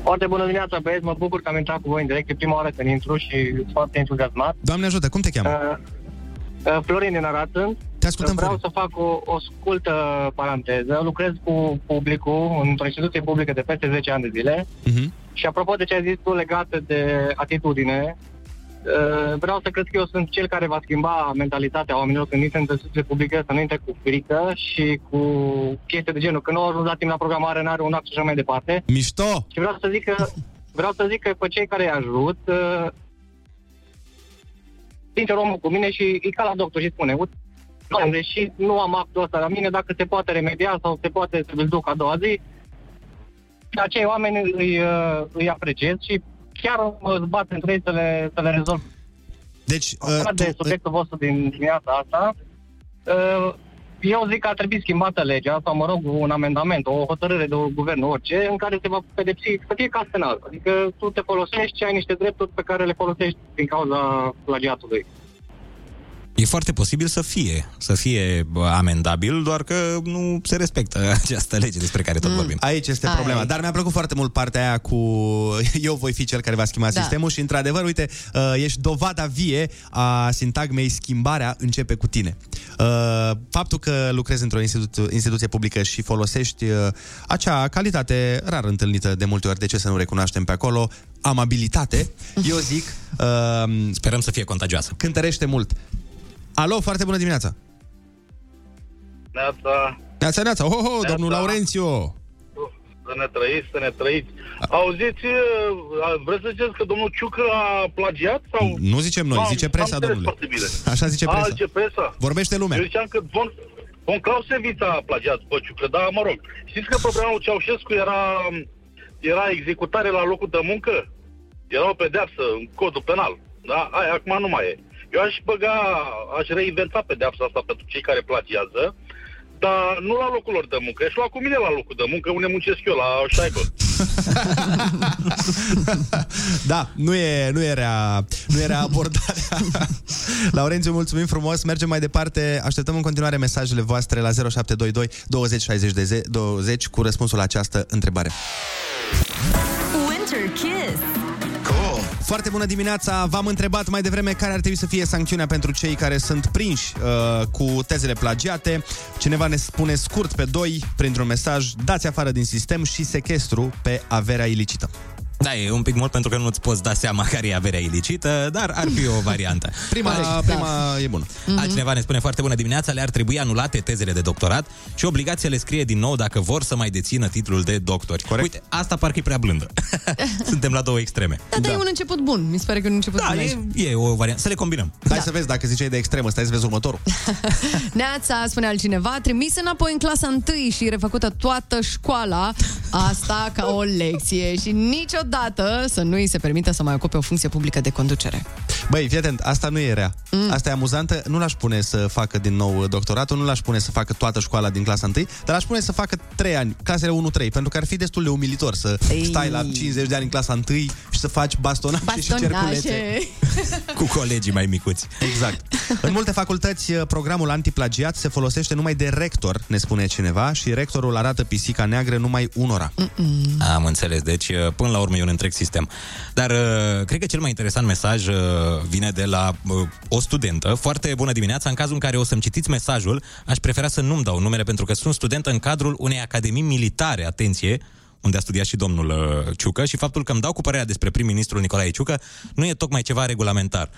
Foarte bună dimineața, băieți, mă bucur că am intrat cu voi în direct, e prima oară când intru și sunt foarte entuziasmat. Doamne ajută, cum te cheamă? Uh, uh, Florin din Arad sunt. Te ascultăm, Vreau Florin. să fac o, o scurtă paranteză. Lucrez cu publicul într-o instituție publică de peste 10 ani de zile Mhm. și apropo de ce ai zis tu legat de atitudine, uh, vreau să cred că eu sunt cel care va schimba mentalitatea oamenilor când intră într-o instituție publică, să nu intre cu frică și cu chestii de genul, că nu au ajuns la timp la programare, n-are un act și așa mai departe. Mișto! Și vreau să zic că vreau să zic că pe cei care îi ajut uh, sincer omul cu mine și e ca la doctor și spune uite, doamne, deși nu am actul ăsta la mine, dacă se poate remedia sau se poate să-l duc a doua zi, și acei oameni îi, uh, îi apreciez și chiar mă zbat între ei să le, să le rezolv. Deci, uh, de subiectul vostru din dimineața asta, uh, eu zic că ar trebui schimbată legea, sau mă rog, un amendament, o hotărâre de guvern, orice, în care se va pedepsi, să fie ca penal. Adică tu te folosești și ai niște drepturi pe care le folosești din cauza plagiatului. E foarte posibil să fie, să fie bă, amendabil, doar că nu se respectă această lege despre care tot vorbim. Aici este Ai. problema. Dar mi-a plăcut foarte mult partea aia cu eu voi fi cel care va schimba Da. sistemul și, într-adevăr, uite, uh, ești dovada vie a sintagmei schimbarea începe cu tine. Uh, Faptul că lucrezi într-o institu- instituție publică și folosești uh, acea calitate rar întâlnită de multe ori, de ce să nu recunoaștem pe acolo, amabilitate, eu zic... Uh, Sperăm să fie contagioasă. Cântărește mult. Alo, foarte bună dimineața! Neața, Neața, neața! Ho, ho, domnul Laurențiu! să ne trăiți, să ne trăiți. Auziți, uh, vreți să ziceți că domnul Ciucă a plagiat? Sau... Nu zicem noi, Am- zice presa, am înțeles domnule. foarte bine. Așa zice A, presa. zice presa. Vorbește lumea. Eu ziceam că Von, von Clausewitz a plagiat pe Ciucă, dar mă rog. Știți că problema lui Ceaușescu era, era executare la locul de muncă? Era o pedeapsă în codul penal. Da? Aia acum nu mai e. Eu aș băga, aș reinventa pedeapsa asta pentru cei care plagiază, dar nu la locul lor de muncă. Aș lua cu mine la locul de muncă, unde muncesc eu, la șaibă. Da, nu e, nu era, nu era abordarea. Laurențiu, mulțumim frumos. Mergem mai departe. Așteptăm în continuare mesajele voastre la 0722 20 60 de ze- 20 cu răspunsul la această întrebare. Winter Kiss. Cool. Foarte bună dimineața! V-am întrebat mai devreme care ar trebui să fie sancțiunea pentru cei care sunt prinși uh, cu tezele plagiate. Cineva ne spune scurt pe doi, printr-un mesaj, dați afară din sistem și sechestru pe averea ilicită. Da, e un pic mult pentru că nu-ți poți da seama care e averea ilicită, dar ar fi o variantă. Prima, Altcineva- prima e bună. Altcineva ne spune foarte bună dimineața, le-ar trebui anulate tezele de doctorat și obligația le scrie din nou dacă vor să mai dețină titlul de doctori. Corect. Uite, asta parcă e prea blândă. Suntem la două extreme. Da, dar e un început bun. Mi se pare că e un început Da, bun e, aici. e o variantă. Să le combinăm. Hai să vezi dacă ziceai de extremă, stai să vezi următorul. Neața, spune altcineva, trimis înapoi în clasa 1 și refăcută toată școala, asta ca o lecție și niciodată să nu îi se permită să mai ocupe o funcție publică de conducere. Băi, fii atent, asta nu e rea. Mm. Asta e amuzantă. Nu l-aș pune să facă din nou doctoratul, nu l-aș pune să facă toată școala din clasa 1, dar l-aș pune să facă 3 ani, clasele 1-3, pentru că ar fi destul de umilitor să Ei. stai la 50 de ani în clasa 1 și să faci bastonașe, și cerculețe. Bastonașe. Cu colegii mai micuți. Exact. În multe facultăți, programul antiplagiat se folosește numai de rector, ne spune cineva, și rectorul arată pisica neagră numai unora. Am înțeles, deci până la urmă e un întreg sistem. Dar uh, cred că cel mai interesant mesaj uh, vine de la uh, o studentă. Foarte bună dimineața, în cazul în care o să-mi citiți mesajul, aș prefera să nu-mi dau numele pentru că sunt studentă în cadrul unei academii militare, atenție, unde a studiat și domnul uh, Ciucă și faptul că îmi dau cu părerea despre prim-ministrul Nicolae Ciucă nu e tocmai ceva regulamentar.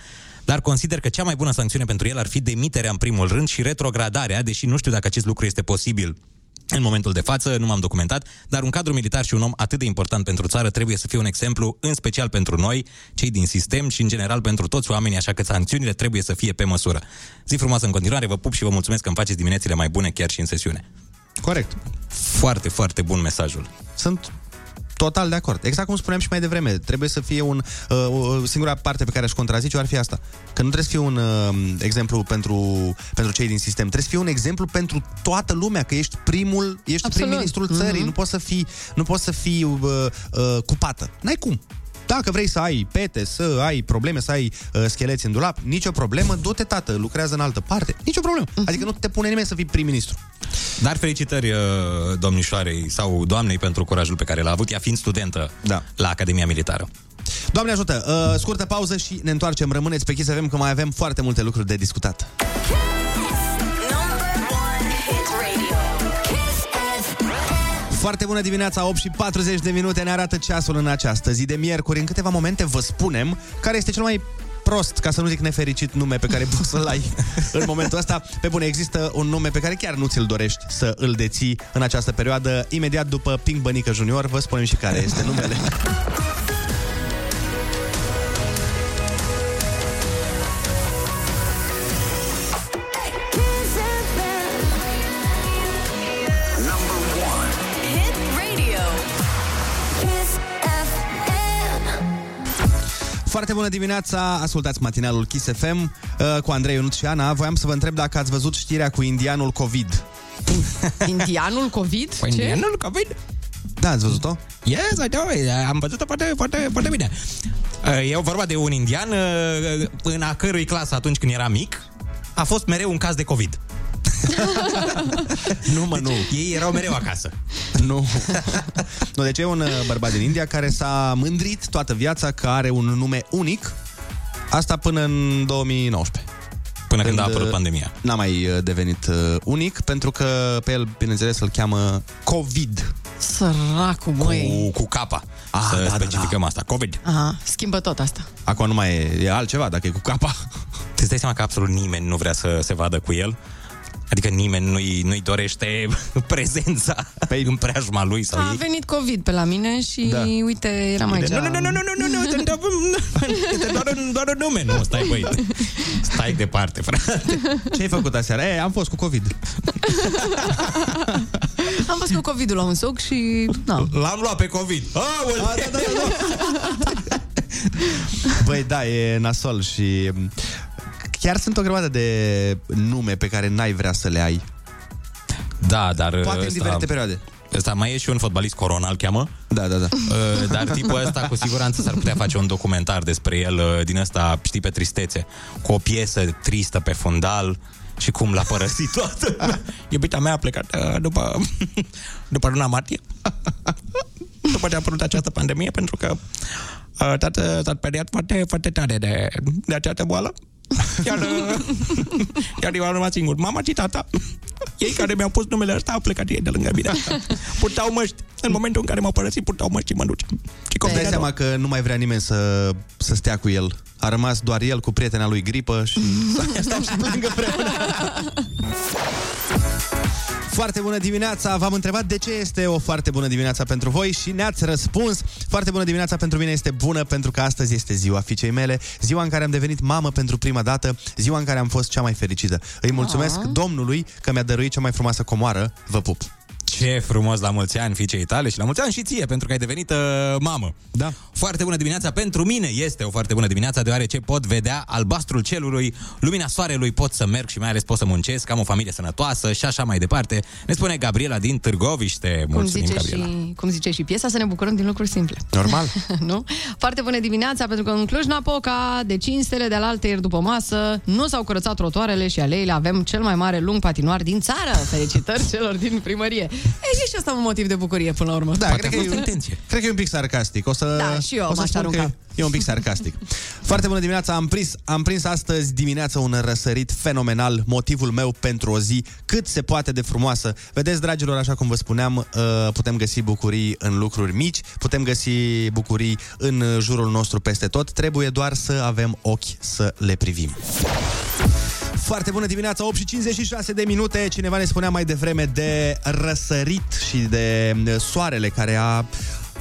Dar consider că cea mai bună sancțiune pentru el ar fi demiterea în primul rând și retrogradarea, deși nu știu dacă acest lucru este posibil în momentul de față, nu m-am documentat, dar un cadru militar și un om atât de important pentru țară trebuie să fie un exemplu, în special pentru noi, cei din sistem și în general pentru toți oamenii, așa că sancțiunile trebuie să fie pe măsură. Zi frumoasă în continuare, vă pup și vă mulțumesc că îmi faceți diminețile mai bune chiar și în sesiune. Corect. Foarte, foarte bun mesajul. Sunt total de acord. Exact cum spuneam și mai devreme, trebuie să fie un uh, o singura parte pe care aș contrazice ar fi asta. Că nu trebuie să fie un uh, exemplu pentru, pentru cei din sistem, trebuie să fie un exemplu pentru toată lumea, că ești primul, ești Absolut. prim-ministrul țării, Mhm. nu poți să fii, nu poți să fii uh, uh, cupată. N-ai cum. Dacă vrei să ai pete, să ai probleme, să ai uh, scheleți în dulap, nicio problemă, du-te, tată, lucrează în altă parte, nicio problemă. Adică nu te pune nimeni să fii prim-ministru. Dar felicitări uh, domnișoarei sau doamnei pentru curajul pe care l-a avut, ea fiind studentă da. la Academia Militară. Doamne ajută, uh, scurtă pauză și ne întoarcem. Rămâneți pe Kiss FM că mai avem foarte multe lucruri de discutat. Hit Foarte bună dimineața, 8 și 40 de minute ne arată ceasul în această zi de miercuri. În câteva momente vă spunem care este cel mai prost, ca să nu zic nefericit nume pe care poți să-l ai în momentul ăsta. Pe bune, există un nume pe care chiar nu ți-l dorești să îl deții în această perioadă. Imediat după Pink Bănică Junior, vă spunem și care este numele. Foarte bună dimineața, ascultați matinalul Kiss FM uh, cu Andrei Ionut și Ana. Voiam să vă întreb dacă ați văzut știrea cu indianul COVID. Indianul COVID? Păi, Ce? indianul COVID? Da, ați văzut-o? Yes, I know. Am văzut-o foarte, foarte, foarte bine. Uh, E vorba de un indian uh, în a cărui clasă atunci când era mic a fost mereu un caz de COVID. nu, mă, nu. Ei erau mereu acasă. Nu. nu, deci e un uh, bărbat din India care s-a mândrit toată viața că are un nume unic. Asta până în 2019. Până când a uh, apărut pandemia. N-a mai uh, devenit uh, unic, pentru că pe el, bineînțeles, îl cheamă COVID. Săracul, măi. Cu, cu capa. Ah, să da, da, specificăm da. asta. COVID. Aha, schimbă tot asta. Acum nu mai e, e altceva, dacă e cu capa. Te dai seama că absolut nimeni nu vrea să se vadă cu el? Adică nimeni nu-i, nu-i dorește prezența păi, în preajma lui sau A ei. venit COVID pe la mine și da. uite, era mai Nu, nu, nu, nu, nu, nu, nu, nu doar, doar un nume. Nu, stai, băi, stai departe, frate. Ce ai făcut aseară? E, am fost cu COVID. am fost cu COVID-ul la un soc și... Na. L-am luat pe COVID. Aole! A, da, da, da, da. Băi, da, e nasol și chiar sunt o grămadă de nume pe care n-ai vrea să le ai. Da, dar... Poate în ăsta- diferite perioade. Ăsta mai e și un fotbalist Corona, îl cheamă. Da, da, da. Uh, Dar tipul ăsta cu siguranță s-ar putea face un documentar despre el uh, din ăsta, știi, pe tristețe, cu o piesă tristă pe fundal și cum l-a părăsit toată. lumea. Iubita mea a plecat uh, după, după luna martie. după ce a apărut această pandemie, pentru că Uh, tată s-a speriat foarte, foarte tare de, de această boală. Iar, uh, iar eu am rămas singur. Mama și tata, ei care mi-au pus numele ăsta, au plecat ei de lângă mine. Purtau măști. În momentul în care m-au părăsit, purtau măști și mănuci. Și Îți dai combinat seama că nu mai vrea nimeni să, să stea cu el. A rămas doar el cu prietena lui gripă și stau și plâng împreună. Foarte bună dimineața! V-am întrebat de ce este o foarte bună dimineața pentru voi și ne-ați răspuns. Foarte bună dimineața pentru mine este bună pentru că astăzi este ziua fiicei mele, ziua în care am devenit mamă pentru prima dată, ziua în care am fost cea mai fericită. Îi mulțumesc Ah. Domnului că mi-a dăruit cea mai frumoasă comoară. Vă pup! Ce frumos la mulți ani fiicei tale și la mulți ani și ție, pentru că ai devenit uh, mamă. Da. Foarte bună dimineața pentru mine este o foarte bună dimineața, deoarece pot vedea albastrul celului, lumina soarelui, pot să merg și mai ales pot să muncesc, am o familie sănătoasă și așa mai departe. Ne spune Gabriela din Târgoviște. Cum Mulțumim, zice, Gabriela. și, cum zice și piesa, să ne bucurăm din lucruri simple. Normal. nu? Foarte bună dimineața, pentru că în Cluj-Napoca, de 5 stele de alaltă ieri după masă, nu s-au curățat trotoarele și aleile, avem cel mai mare lung patinoar din țară. Felicitări celor din primărie. E și asta un motiv de bucurie până la urmă. Da, cred că, e, cred că e un pic sarcastic. O să, Da, și eu o să m-aș spun că arunca. e un pic sarcastic. Foarte bună dimineața, am prins, am prins astăzi dimineața un răsărit fenomenal, motivul meu pentru o zi cât se poate de frumoasă. Vedeți, dragilor, așa cum vă spuneam, uh, putem găsi bucurii în lucruri mici, putem găsi bucurii în jurul nostru peste tot, trebuie doar să avem ochi să le privim. Foarte bună dimineața, 8 și 56 de minute. Cineva ne spunea mai devreme de răsărit și de uh, soarele care a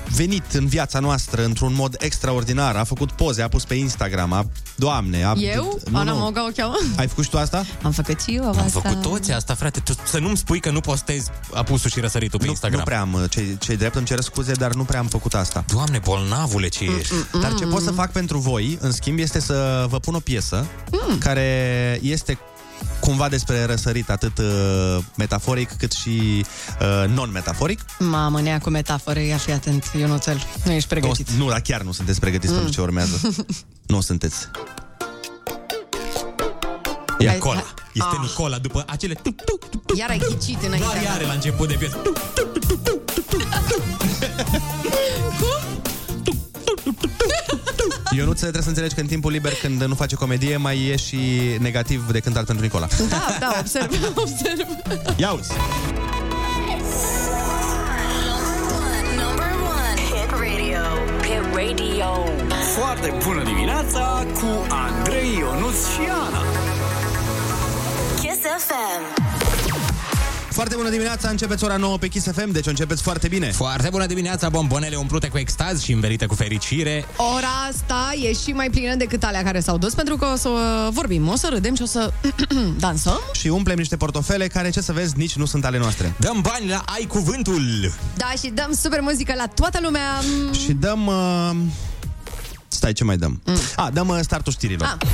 venit în viața noastră într-un mod extraordinar. A făcut poze, a pus pe Instagram, a... Doamne, a... Eu? Nu, Ana nu. Moga o cheamă? Ai făcut și tu asta? Am făcut și eu Am asta. făcut toți asta, frate. Tu, să nu-mi spui că nu postezi apusul și răsăritul pe Nu, Instagram. nu prea am, cei, cei drept îmi cer scuze, dar nu prea am făcut asta. Doamne, bolnavule ce ești. Dar ce pot să fac pentru voi, în schimb, este să vă pun o piesă Mm. care este cumva despre răsărit, atât uh, metaforic cât și uh, non-metaforic. Mamă, nea cu metafore, ia fi atent, Ionuțel, nu ești pregătit. Nu, nu, dar chiar nu sunteți pregătiți Mm. pentru ce urmează. nu sunteți. E Hai- Nicola. Este Ah. Nicola după acele... Iar ai ghicit înainte. Doar iare la început de piesă. Ionuț, trebuie să înțelegi că în timpul liber, când nu face comedie, mai e și negativ de cântat pentru Nicola. Da, da, observ, observ. Ia uzi! Number one. Hit radio. Hit radio. Foarte bună dimineața cu Andrei Ionuț și Ana. Kiss FM. Foarte bună dimineața, începeți ora 9 pe Kiss FM, deci o începeți foarte bine. Foarte bună dimineața, bombonele umplute cu extaz și învelite cu fericire. Ora asta e și mai plină decât alea care s-au dus, pentru că o să vorbim, o să râdem și o să dansăm. Și umplem niște portofele care, ce să vezi, nici nu sunt ale noastre. Dăm bani la Ai Cuvântul! Da, și dăm super muzică la toată lumea. Și dăm... Uh... Stai, ce mai dăm? Mm. A, dăm uh, startul știrilor. Ah.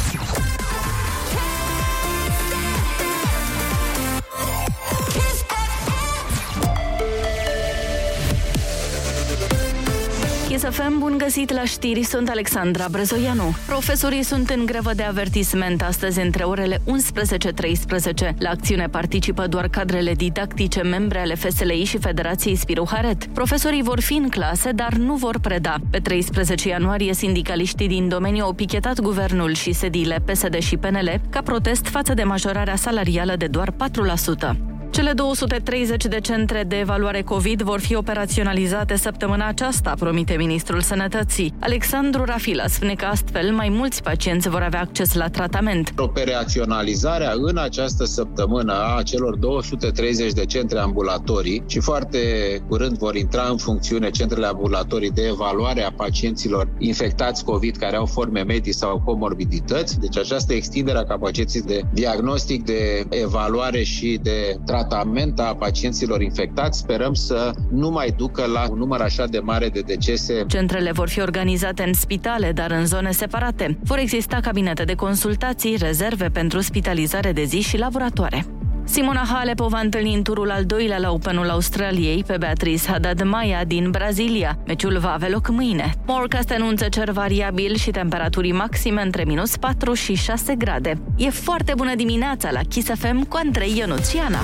Kiss FM, bun găsit la știri, sunt Alexandra Brezoianu. Profesorii sunt în grevă de avertisment astăzi între orele 11-13. La acțiune participă doar cadrele didactice, membre ale FSLI și Federației Spiru Haret. Profesorii vor fi în clase, dar nu vor preda. Pe 13 ianuarie, sindicaliștii din domeniu au pichetat guvernul și sediile PSD și PNL ca protest față de majorarea salarială de doar 4%. Cele 230 de centre de evaluare COVID vor fi operaționalizate săptămâna aceasta, promite Ministrul Sănătății. Alexandru Rafila spune că astfel mai mulți pacienți vor avea acces la tratament. operaționalizarea în această săptămână a celor 230 de centre ambulatorii și foarte curând vor intra în funcțiune centrele ambulatorii de evaluare a pacienților infectați COVID care au forme medii sau comorbidități. Deci această extindere a capacității de diagnostic, de evaluare și de tratament a pacienților infectați sperăm să nu mai ducă la un număr așa de mare de decese Centrele vor fi organizate în spitale, dar în zone separate. Vor exista cabinete de consultații, rezerve pentru spitalizare de zi și laboratoare. Simona Halep o va întâlni în turul al doilea la Openul Australiei pe Beatrice Haddad Maia din Brazilia. Meciul va avea loc mâine. Morcast anunță cer variabil și temperaturi maxime între minus 4 și 6 grade. E foarte bună dimineața la Kiss FM cu Andrei Ionuțiana.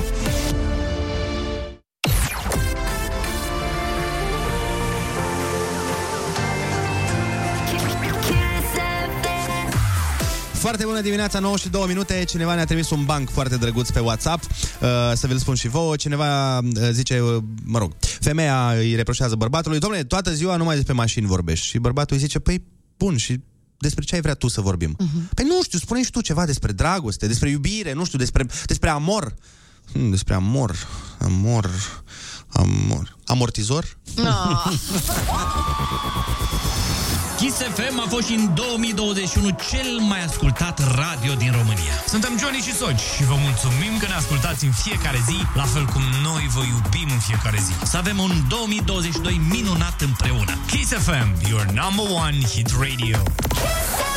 Foarte bună dimineața, 9 și 2 minute. Cineva ne-a trimis un banc foarte drăguț pe WhatsApp, uh, să vi-l spun și vouă. Cineva uh, zice, uh, mă rog, femeia îi reproșează bărbatului, domnule, toată ziua numai despre mașini vorbești. Și bărbatul îi zice, păi, bun, și despre ce ai vrea tu să vorbim? Uh-huh. Păi nu știu, spune și tu ceva despre dragoste, despre iubire, nu știu, despre, despre amor. Hmm, despre amor, amor, amor. Amortizor? Ah. Kiss FM a fost și în 2021 cel mai ascultat radio din România. Suntem Johnny și Soci și vă mulțumim că ne ascultați în fiecare zi, la fel cum noi vă iubim în fiecare zi. Să avem un 2022 minunat împreună. Kiss FM, your number one hit radio. Kiss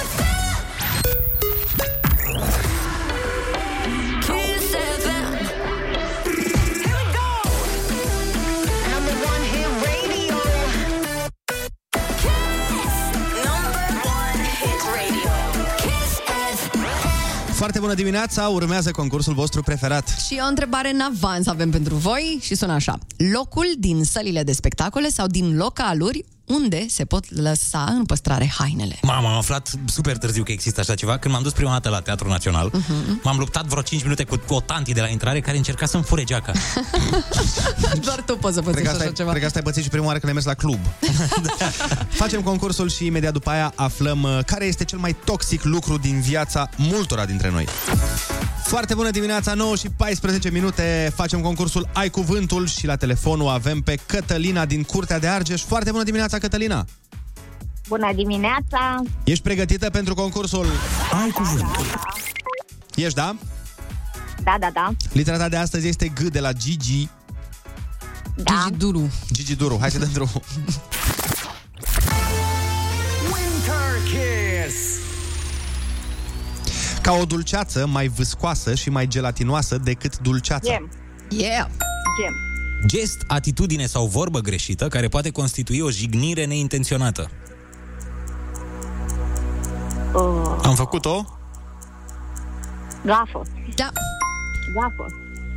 Foarte bună dimineața, urmează concursul vostru preferat. Și o întrebare în avans avem pentru voi și sună așa. Locul din sălile de spectacole sau din localuri unde se pot lăsa în păstrare hainele? Mama, am aflat super târziu că există așa ceva. Când m-am dus prima dată la Teatrul Național, Mhm. m-am luptat vreo 5 minute cu o tanti de la intrare care încerca să-mi fure geaca. Doar tu poți să Cred că, pățești asta, așa ai- ceva. cred că asta ai pățit și prima oară când ai mers la club. Facem concursul și imediat după aia aflăm uh, care este cel mai toxic lucru din viața multora dintre noi. Foarte bună dimineața, 9 și 14 minute. Facem concursul Ai Cuvântul și la telefonul avem pe Cătălina din Curtea de Argeș. Foarte bună dimineața, Cătălina! Bună dimineața! Ești pregătită pentru concursul Ai Cuvântul? Ești, da? Da, da, da. Litera ta de astăzi este G de la Gigi. Da. Gigi Duru. Gigi Duru. Hai să dăm drumul. Ca o dulceață mai viscoasă și mai gelatinoasă decât dulceața. Gem. Yeah! Gem. Gest, atitudine sau vorbă greșită care poate constitui o jignire neintenționată. Uh, Am făcut-o? gafă. Da. Gafă.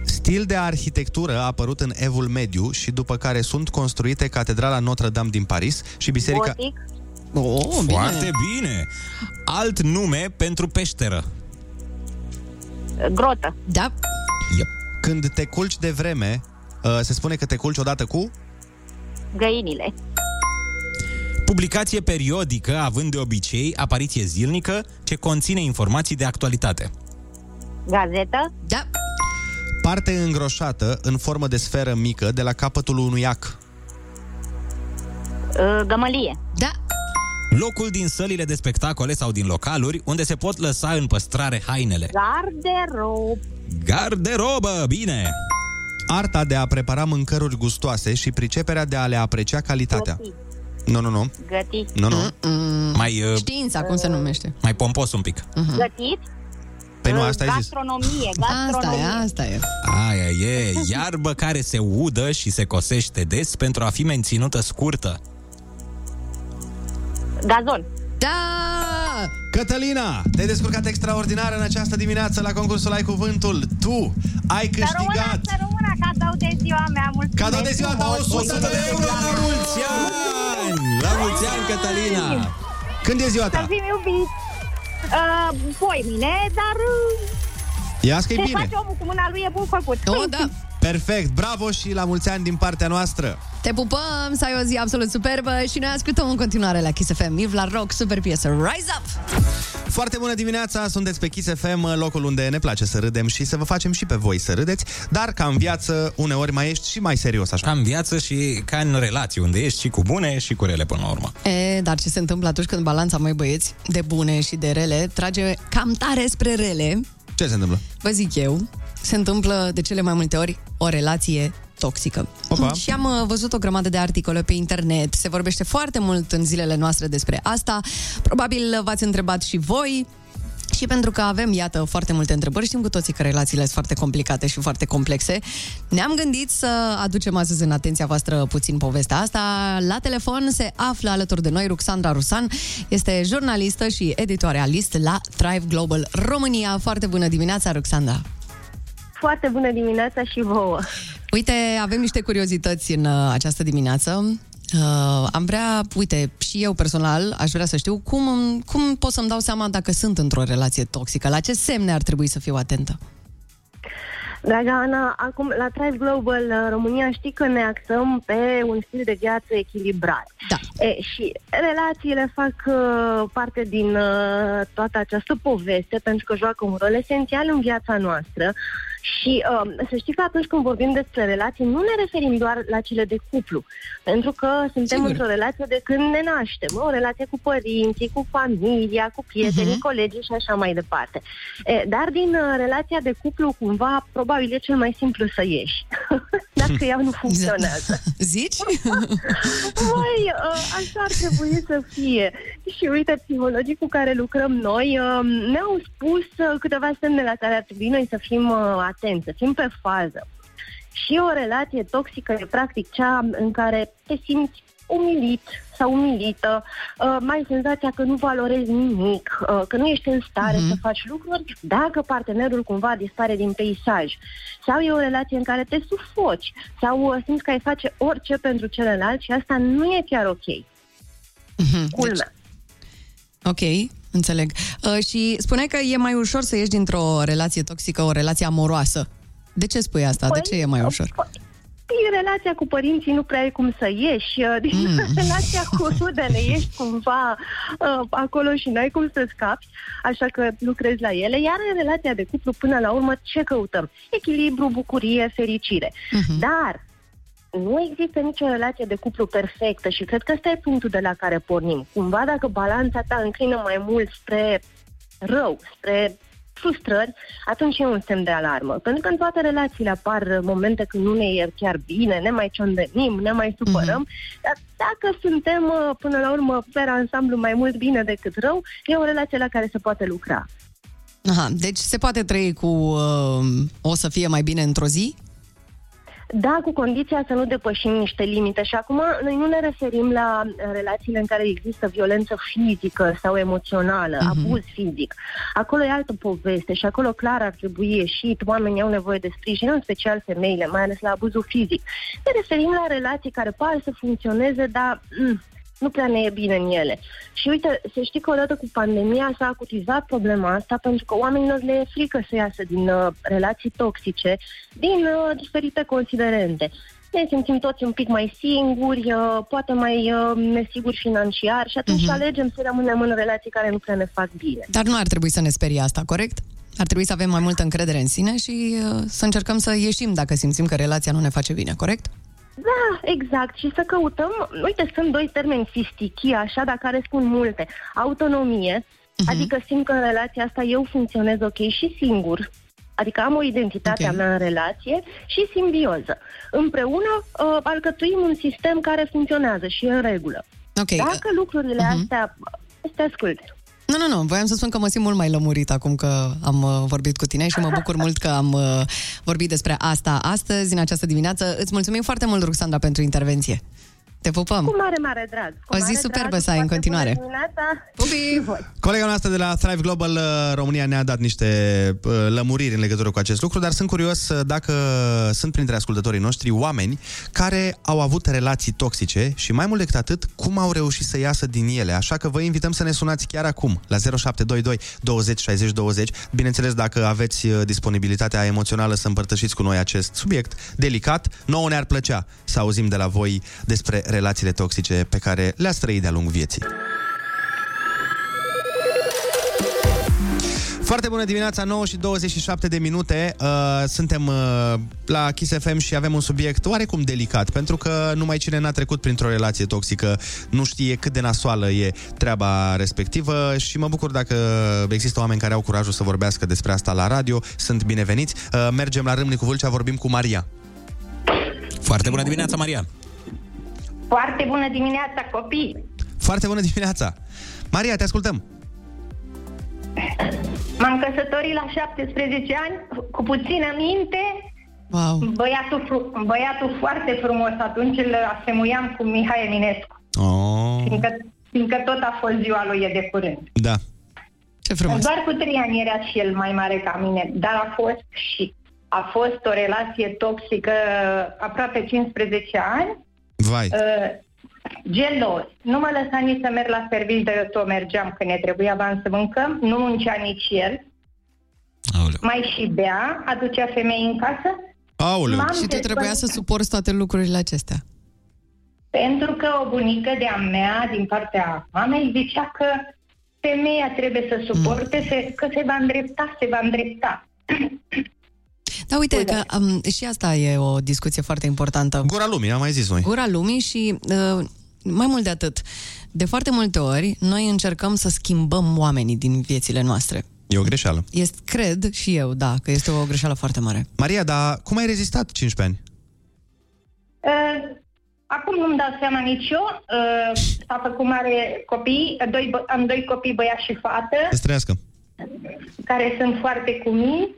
Stil de arhitectură a apărut în Evul Mediu și după care sunt construite Catedrala Notre-Dame din Paris și Biserica... Gotic. Oh, bine. Foarte bine! Alt nume pentru peșteră. Grotă. Da. Yep. Când te culci de vreme, uh, se spune că te culci odată cu... Găinile. Publicație periodică, având de obicei apariție zilnică, ce conține informații de actualitate. Gazetă. Da. Parte îngroșată în formă de sferă mică de la capătul unui ac. Uh, gămălie. Da. Locul din sălile de spectacole sau din localuri unde se pot lăsa în păstrare hainele. Garderob. Garderobă, bine! Arta de a prepara mâncăruri gustoase și priceperea de a le aprecia calitatea. Găti. Nu, nu, nu. Găti. Nu, nu. Mm. Mai, uh, Știința, cum se numește? mai pompos un pic. Gătit. Păi nu, Uh, asta ai zis. Gastronomie. Asta e, Gastronomie. asta e. Aia e, iarbă care se udă și se cosește des pentru a fi menținută scurtă. Gazon. Da! Cătălina, te-ai descurcat extraordinar în această dimineață la concursul Ai Cuvântul. Tu ai Să rămână, câștigat să rămână cadou de ziua mea. Mulțumesc cadou de ziua ta frumos. 100 de euro la mulți ani! La mulți ani, Cătălina! Când e ziua Să ta? fim iubiți. Uh, voi mine, dar uh, Ia că e ce bine. face omul cu mâna lui e bun făcut. Oh, da. Perfect, bravo și la mulți ani din partea noastră. Te pupăm, să ai o zi absolut superbă și noi ascultăm în continuare la Kiss FM. Yves la rock, super piesă, Rise Up! Foarte bună dimineața, sunteți pe Kiss FM, locul unde ne place să râdem și să vă facem și pe voi să râdeți, dar ca în viață uneori mai ești și mai serios așa. Ca în viață și ca în relații, unde ești și cu bune și cu rele până la urmă. E, dar ce se întâmplă atunci când balanța, mai băieți, de bune și de rele, trage cam tare spre rele, Ce se întâmplă? vă zic eu, se întâmplă de cele mai multe ori o relație toxică. Opa. Și am uh, văzut o grămadă de articole pe internet, se vorbește foarte mult în zilele noastre despre asta. Probabil v-ați întrebat și voi, și pentru că avem, iată, foarte multe întrebări, știm cu toții că relațiile sunt foarte complicate și foarte complexe, ne-am gândit să aducem astăzi în atenția voastră puțin povestea asta. La telefon se află alături de noi Ruxandra Rusan, este jurnalistă și editorialist la Thrive Global România. Foarte bună dimineața, Ruxandra! Foarte bună dimineața și vouă. Uite, avem niște curiozități în uh, această dimineață. Uh, am vrea, uite, și eu personal aș vrea să știu cum, cum pot să-mi dau seama dacă sunt într-o relație toxică. La ce semne ar trebui să fiu atentă? Dragă Ana, acum la Thrive Global uh, România știi că ne axăm pe un stil de viață echilibrat. Da. E, și relațiile fac uh, parte din uh, toată această poveste pentru că joacă un rol esențial în viața noastră. Și uh, să știi că atunci când vorbim despre relații, nu ne referim doar la cele de cuplu, pentru că suntem Sigur. într-o relație de când ne naștem, o relație cu părinții, cu familia, cu prietenii, Mhm. colegii și așa mai departe. E, dar din uh, relația de cuplu, cumva, probabil e cel mai simplu să ieși, dacă ea nu funcționează. Zici? Măi, uh, așa ar trebui să fie. Și uite, psihologii cu care lucrăm noi uh, ne-au spus uh, câteva semne la care ar trebui noi să fim uh, atenți, să fim pe fază. Și o relație toxică e practic cea în care te simți umilit sau umilită, uh, mai ai senzația că nu valorezi nimic, uh, că nu ești în stare Mhm. să faci lucruri dacă partenerul cumva dispare din peisaj. Sau e o relație în care te sufoci sau uh, simți că ai face orice pentru celălalt și asta nu e chiar ok. Mhm. Culmea. Ok, înțeleg. Uh, și spuneai că e mai ușor să ieși dintr-o relație toxică, o relație amoroasă. De ce spui asta? De ce e mai ușor? Din relația cu părinții nu prea ai cum să ieși, uh, din Mm. relația cu rudele ești cumva uh, acolo și n-ai cum să scapi, așa că lucrezi la ele, iar în relația de cuplu până la urmă ce căutăm? Echilibru, bucurie, fericire. Dar nu există nicio relație de cuplu perfectă și cred că ăsta e punctul de la care pornim. Cumva dacă balanța ta înclină mai mult spre rău, spre frustrări, atunci e un semn de alarmă. Pentru că în toate relațiile apar momente când nu ne e chiar bine, ne mai ciondănim, ne mai supărăm, dar dacă suntem uh, până la urmă pe ansamblu mai mult bine decât rău, e o relație la care se poate lucra. Aha, deci se poate trăi cu uh, o să fie mai bine într-o zi? Da, cu condiția să nu depășim niște limite. Și acum noi nu ne referim la uh, relațiile în care există violență fizică sau emoțională, Mhm. abuz fizic. Acolo e altă poveste și acolo clar ar trebui ieșit, oamenii au nevoie de sprijin, în special femeile, mai ales la abuzul fizic. Ne referim la relații care par să funcționeze, dar mm, nu prea ne e bine în ele. Și uite, să știi că odată cu pandemia s-a acutizat problema asta pentru că oamenilor le e frică să iasă din uh, relații toxice, din uh, diferite considerente. Ne simțim toți un pic mai singuri, uh, poate mai uh, nesiguri financiar și atunci Mhm. alegem să rămânem în relații care nu prea ne fac bine. Dar nu ar trebui să ne sperie asta, corect? Ar trebui să avem mai multă încredere în sine și uh, să încercăm să ieșim dacă simțim că relația nu ne face bine, corect? Da, exact. Și să căutăm, uite, sunt doi termeni fistichii, așa, dar care spun multe. Autonomie, adică simt că în relația asta eu funcționez ok și singur, adică am o identitate a mea în relație și simbioză. Împreună uh, alcătuim un sistem care funcționează și e în regulă. Ok. Dacă lucrurile astea... Te ascult. Nu, nu, nu, voiam să spun că mă simt mult mai lămurit acum că am uh, vorbit cu tine și mă bucur mult că am uh, vorbit despre asta astăzi, în această dimineață. Îți mulțumim foarte mult, Ruxandra, pentru intervenție. Te pupăm! Cu mare, mare drag. Cu O zi mare superbă drag, să ai în foarte continuare. bună dimineața. Pupi! Colega noastră de la Thrive Global uh, România ne-a dat niște uh, lămuriri în legătură cu acest lucru, dar sunt curios uh, dacă sunt printre ascultătorii noștri oameni care au avut relații toxice și mai mult decât atât, cum au reușit să iasă din ele. Așa că vă invităm să ne sunați chiar acum la 0722 20 60 20. Bineînțeles, dacă aveți uh, disponibilitatea emoțională să împărtășiți cu noi acest subiect delicat, nouă ne-ar plăcea să auzim de la voi despre relațiile toxice pe care le-ați trăit de-a lungul vieții. Foarte bună dimineața, 9 și 27 de minute. Uh, suntem uh, la Kiss FM și avem un subiect oarecum delicat, pentru că numai cine n-a trecut printr-o relație toxică nu știe cât de nasoală e treaba respectivă și mă bucur dacă există oameni care au curajul să vorbească despre asta la radio. Sunt bineveniți. Uh, mergem la Râmnicu Vâlcea, vorbim cu Maria. Foarte bună dimineața, Maria! Foarte bună dimineața, copii! Foarte bună dimineața! Maria, te ascultăm! M-am căsătorit la 17 ani, cu puțină minte. Wow. Băiatul, fru- băiatul foarte frumos, atunci îl asemuiam cu Mihai Eminescu, Oh, fiindcă, fiindcă tot a fost ziua lui e de curând. da. Ce frumos! Doar cu trei ani era și el mai mare ca mine, dar a fost și a fost o relație toxică aproape 15 ani. Vai. Uh, gelos. Nu mă lăsa nici să merg la serviciu, dar eu tot mergeam când ne trebuia bani să mâncăm. Nu muncea nici el. Mai și bea, aducea femei în casă. Aoleu. M-am Și tu despărțit- trebuia să suporți toate lucrurile acestea. Pentru că o bunică de-a mea, din partea mamei, zicea că femeia trebuie să suporte, se, că se va îndrepta, se va îndrepta. Da, uite că um, și asta e o discuție foarte importantă. Gura lumii, am mai zis noi. Gura lumii și uh, mai mult de atât. De foarte multe ori, noi încercăm să schimbăm oamenii din viețile noastre. E o greșeală. Este, cred și eu, da, că este o greșeală foarte mare. Maria, dar cum ai rezistat 15 ani? Uh, Acum nu-mi dau seama nici eu. Uh, s-a făcut mare copii, doi, bă- am doi copii, băiat și fată, Să trăiască. care sunt foarte cumini.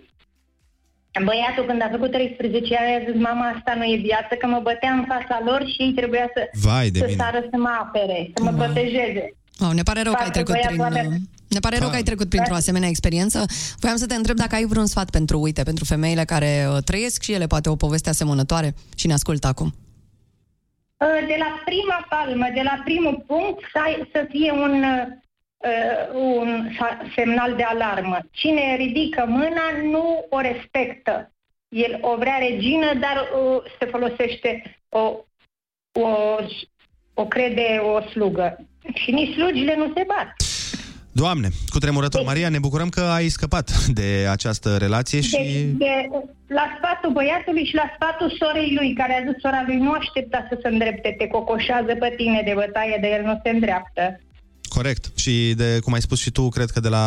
Băiatul, când a făcut 13 ani, a zis, mama, asta nu e viață, că mă bătea în fața lor și ei trebuia să, Vai de să mine. sară să mă apere, să mă protejeze. Oh, ne pare rău că ai Poate trecut băiatul prin... avea- uh, Ne pare rău că ai trecut printr-o asemenea experiență. Voiam să te întreb dacă ai vreun sfat pentru, uite, pentru femeile care uh, trăiesc și ele poate o poveste asemănătoare și ne ascultă acum. Uh, De la prima palmă, de la primul punct, să, ai, să fie un, uh, un sa- semnal de alarmă. Cine ridică mâna nu o respectă. El o vrea regină, dar uh, se folosește o, o, o crede o slugă. Și nici slugile nu se bat. Doamne, cu tremurător, Maria, ne bucurăm că ai scăpat de această relație și... De, de, la sfatul băiatului și la sfatul sorei lui, care a zis sora lui, nu aștepta să se îndrepte, te cocoșează pe tine de bătaie, de el nu se îndreaptă. Corect. Și de cum ai spus și tu, cred că de la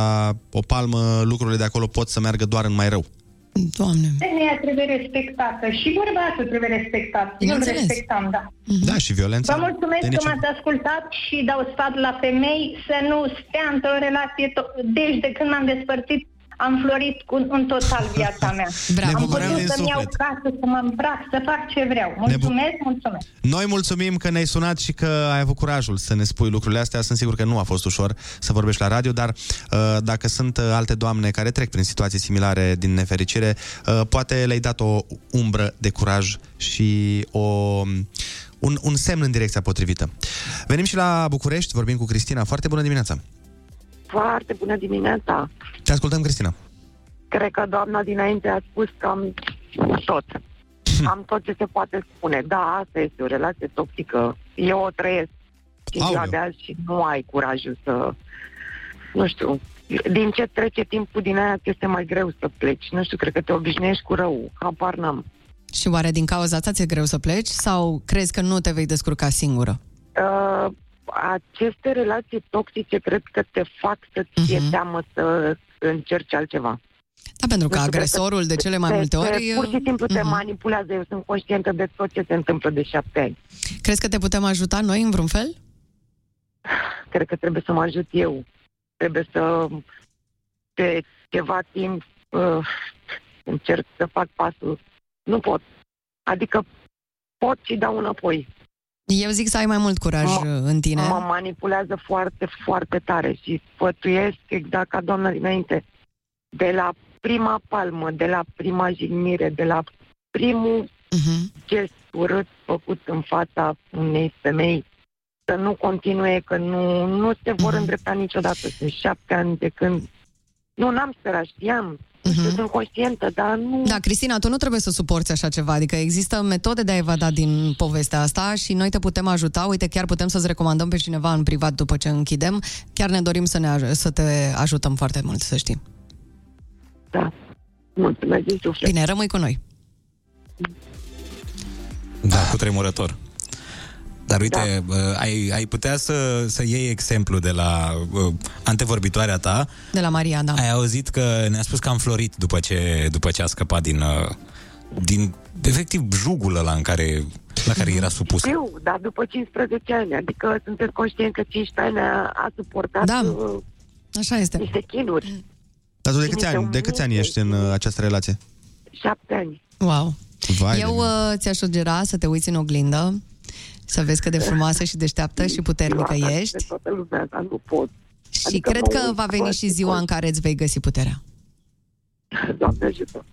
o palmă lucrurile de acolo pot să meargă doar în mai rău. Doamne. Femeia trebuie respectată și bărbatul trebuie respectat. Eu îl Bineînțeles. respectam, da. Da, și violența. Vă mulțumesc de că nici- m-ați ascultat și dau sfat la femei să nu stea într-o relație. To- deci de când m-am despărțit, am florit cu, în total viața mea. Bravo. Am Ne bucurăm putut din să-mi iau suflet. casă, să mă îmbrac, să fac ce vreau. Mulțumesc, mulțumesc. Noi mulțumim că ne-ai sunat și că ai avut curajul să ne spui lucrurile astea. Sunt sigur că nu a fost ușor să vorbești la radio, dar uh, dacă sunt uh, alte doamne care trec prin situații similare din nefericire, uh, poate le-ai dat o umbră de curaj și o, un, un semn în direcția potrivită. Venim și la București, vorbim cu Cristina. Foarte bună dimineața! Foarte bună dimineața. Te ascultăm, Cristina. Cred că doamna dinainte a spus că am tot. Am tot ce se poate spune. Da, asta este o relație toxică. Eu o trăiesc în ziua Aoleu. de azi și nu ai curajul să... Nu știu, din ce trece timpul din aia ți este mai greu să pleci. Nu știu, cred că te obișnuiești cu rău. Habar n-am. Și oare din cauza asta ți-e greu să pleci sau crezi că nu te vei descurca singură? Uh, aceste relații toxice cred că te fac să fie uh-huh. teamă să încerci altceva. Da, pentru că Nu știu, cred agresorul de cele mai te- multe te- ori... Pur și simplu te Mhm. manipulează. Eu sunt conștientă de tot ce se întâmplă de șapte ani. Crezi că te putem ajuta noi în vreun fel? Cred că trebuie să mă ajut eu. Trebuie să de ceva timp uh, încerc să fac pasul. Nu pot. Adică pot și dau înapoi. Eu zic să ai mai mult curaj uh, în tine. Mă manipulează foarte, foarte tare și sfătuiesc exact ca doamna dinainte. De la prima palmă, de la prima jignire, de la primul uh-huh. gest urât făcut în fața unei femei, să nu continue, că nu, nu se vor îndrepta niciodată. Sunt șapte ani de când... Nu, n-am sperat, știam. Uh-huh. Sunt conștientă, dar nu... Da, Cristina, tu nu trebuie să suporți așa ceva, adică există metode de a evada din povestea asta și noi te putem ajuta. Uite, chiar putem să-ți recomandăm pe cineva în privat după ce închidem. Chiar ne dorim să, ne aj- să te ajutăm foarte mult, să știi. Da. Mulțumesc din suflet. Bine, rămâi cu noi. Da, cu tremurător. Dar uite, da. ai, ai putea să, să iei exemplu de la uh, antevorbitoarea ta. De la Maria, da. Ai auzit că ne-a spus că am florit după ce, după ce a scăpat din, uh, din efectiv jugul ăla în care, la care era supus. Știu, dar după 15 ani, adică sunteți conștient că 15 ani a, a suportat Da. uh, Așa este. niște chinuri. Dar tu de Cine câți te ani, de câți ani ești în uh, această relație? Șapte ani. Wow. Vai Eu uh, ți-aș sugera să te uiți în oglindă, să vezi cât de frumoasă și deșteaptă și puternică Eu asta ești. De toată lumea, dar nu pot. Și Adică cred mă că uit va veni foarte și ziua în care îți vei găsi puterea. Doamne ajută.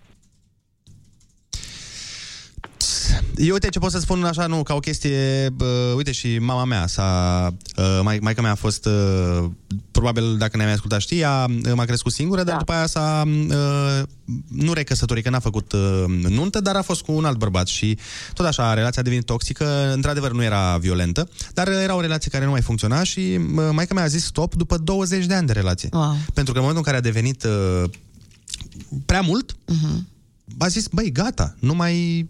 Eu uite ce pot să spun așa, nu, ca o chestie, bă, uite și mama mea s-a, uh, mai, maica mea a fost, uh, probabil dacă ne-ai mai ascultat știi, ea uh, m-a crescut singură, dar după aia s-a, uh, nu recăsătorit, că n-a făcut uh, nuntă, dar a fost cu un alt bărbat și tot așa, relația a devenit toxică, într-adevăr nu era violentă, dar era o relație care nu mai funcționa și uh, maica mea a zis stop după 20 de ani de relație. Wow. Pentru că în momentul în care a devenit uh, prea mult, Mhm. a zis, băi, gata, nu mai,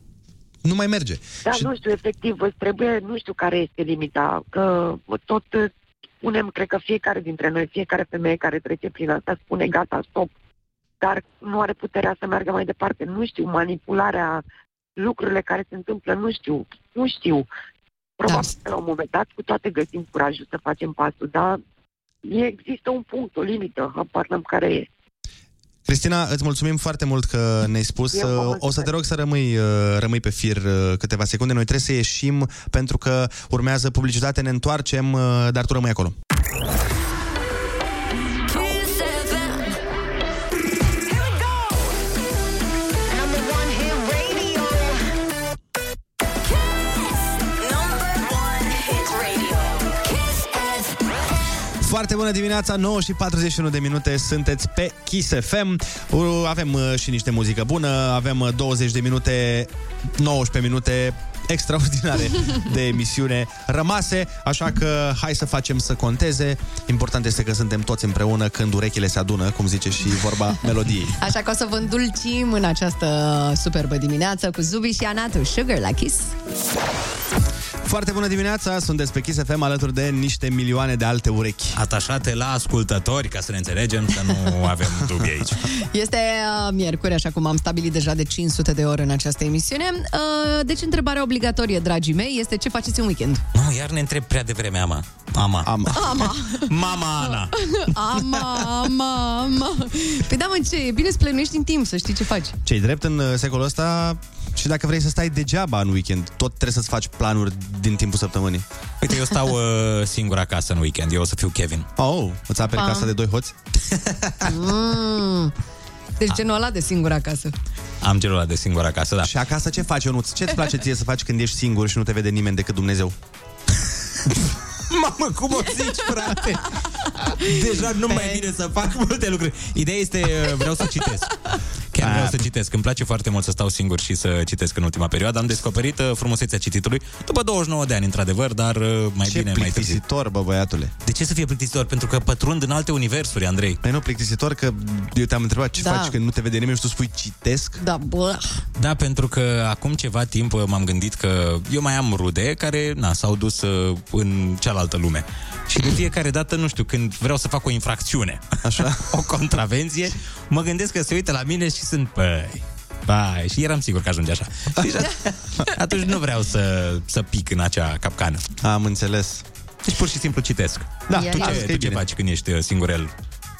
nu mai merge. Da, nu știu, efectiv, îți trebuie, nu știu care este limita, că tot uh, spunem, cred că fiecare dintre noi, fiecare femeie care trece prin asta spune gata, stop, dar nu are puterea să meargă mai departe, nu știu, manipularea, lucrurile care se întâmplă, nu știu, nu știu. Probabil Da. că la un moment dat cu toate găsim curajul să facem pasul, dar există un punct, o limită, habar n-am care e. Cristina, îți mulțumim foarte mult că ne-ai spus. Eu vă Uh, O mulțumesc. să te rog să rămâi, uh, rămâi pe fir uh, câteva secunde. Noi trebuie să ieșim pentru că urmează publicitate, ne întoarcem, uh, dar tu rămâi acolo. Foarte bună dimineața, 9 și 41 de minute, sunteți pe Kiss FM. Uh, Avem uh, și niște muzică bună, avem uh, 20 de minute, 19 minute extraordinare de emisiune rămase, așa că hai să facem să conteze. Important este că suntem toți împreună când urechile se adună, cum zice și vorba melodiei. Așa că o să vă îndulcim în această superbă dimineață cu Zubi și Anatu Sugar la Kiss. Foarte bună dimineața, sunteți pe Kiss FM alături de niște milioane de alte urechi. Atașate la ascultători, ca să ne înțelegem, să nu avem dubii aici. Este uh, miercuri, așa cum am stabilit deja de 500 de ore în această emisiune. Uh, deci, întrebarea obligatorie, dragii mei, este ce faceți în weekend? Nu, iar ne întreb prea devreme, ama. Ama. Ama. Ama. Mama Ana. ama, ama, ama. Păi da, mă, ce? E bine să plănuiești în timp, să știi ce faci. Cei drept în uh, secolul ăsta și dacă vrei să stai degeaba în weekend, tot trebuie să-ți faci planuri din timpul săptămânii. Uite, eu stau uh, singur acasă în weekend. Eu o să fiu Kevin. Oh, îți aperi Pam. casa de doi hoți? Mm. Deci genul ăla de singur acasă. Am genul ăla de singur acasă, da. Și acasă ce faci, Ionuț? Ce-ți place ție să faci când ești singur și nu te vede nimeni decât Dumnezeu? Mamă, cum o zici, frate? Deja nu mai bine să fac multe lucruri. Ideea este, uh, vreau să citesc. Chiar vreau să citesc. Îmi place foarte mult să stau singur și să citesc în ultima perioadă. Am descoperit uh, frumusețea cititului după 29 de ani, într-adevăr, dar uh, mai Ce bine mai târziu. plictisitor, bă, băiatule. De ce să fie plictisitor? Pentru că pătrund în alte universuri, Andrei. Păi nu, plictisitor că eu te-am întrebat ce Da. faci când nu te vede nimeni și tu spui citesc. Da, bă. Da, pentru că acum ceva timp uh, m-am gândit că eu mai am rude care na, s-au dus uh, în cealaltă lume. Și de fiecare dată, nu știu, când vreau să fac o infracțiune, Așa. o contravenție, mă gândesc că se uită la mine și sunt, băi, Bai, și eram sigur că ajunge așa. Deci, atunci nu vreau să, să pic în acea capcană. Am înțeles. Deci pur și simplu citesc. Da, tu asta ce, e tu ce bine. faci când ești uh,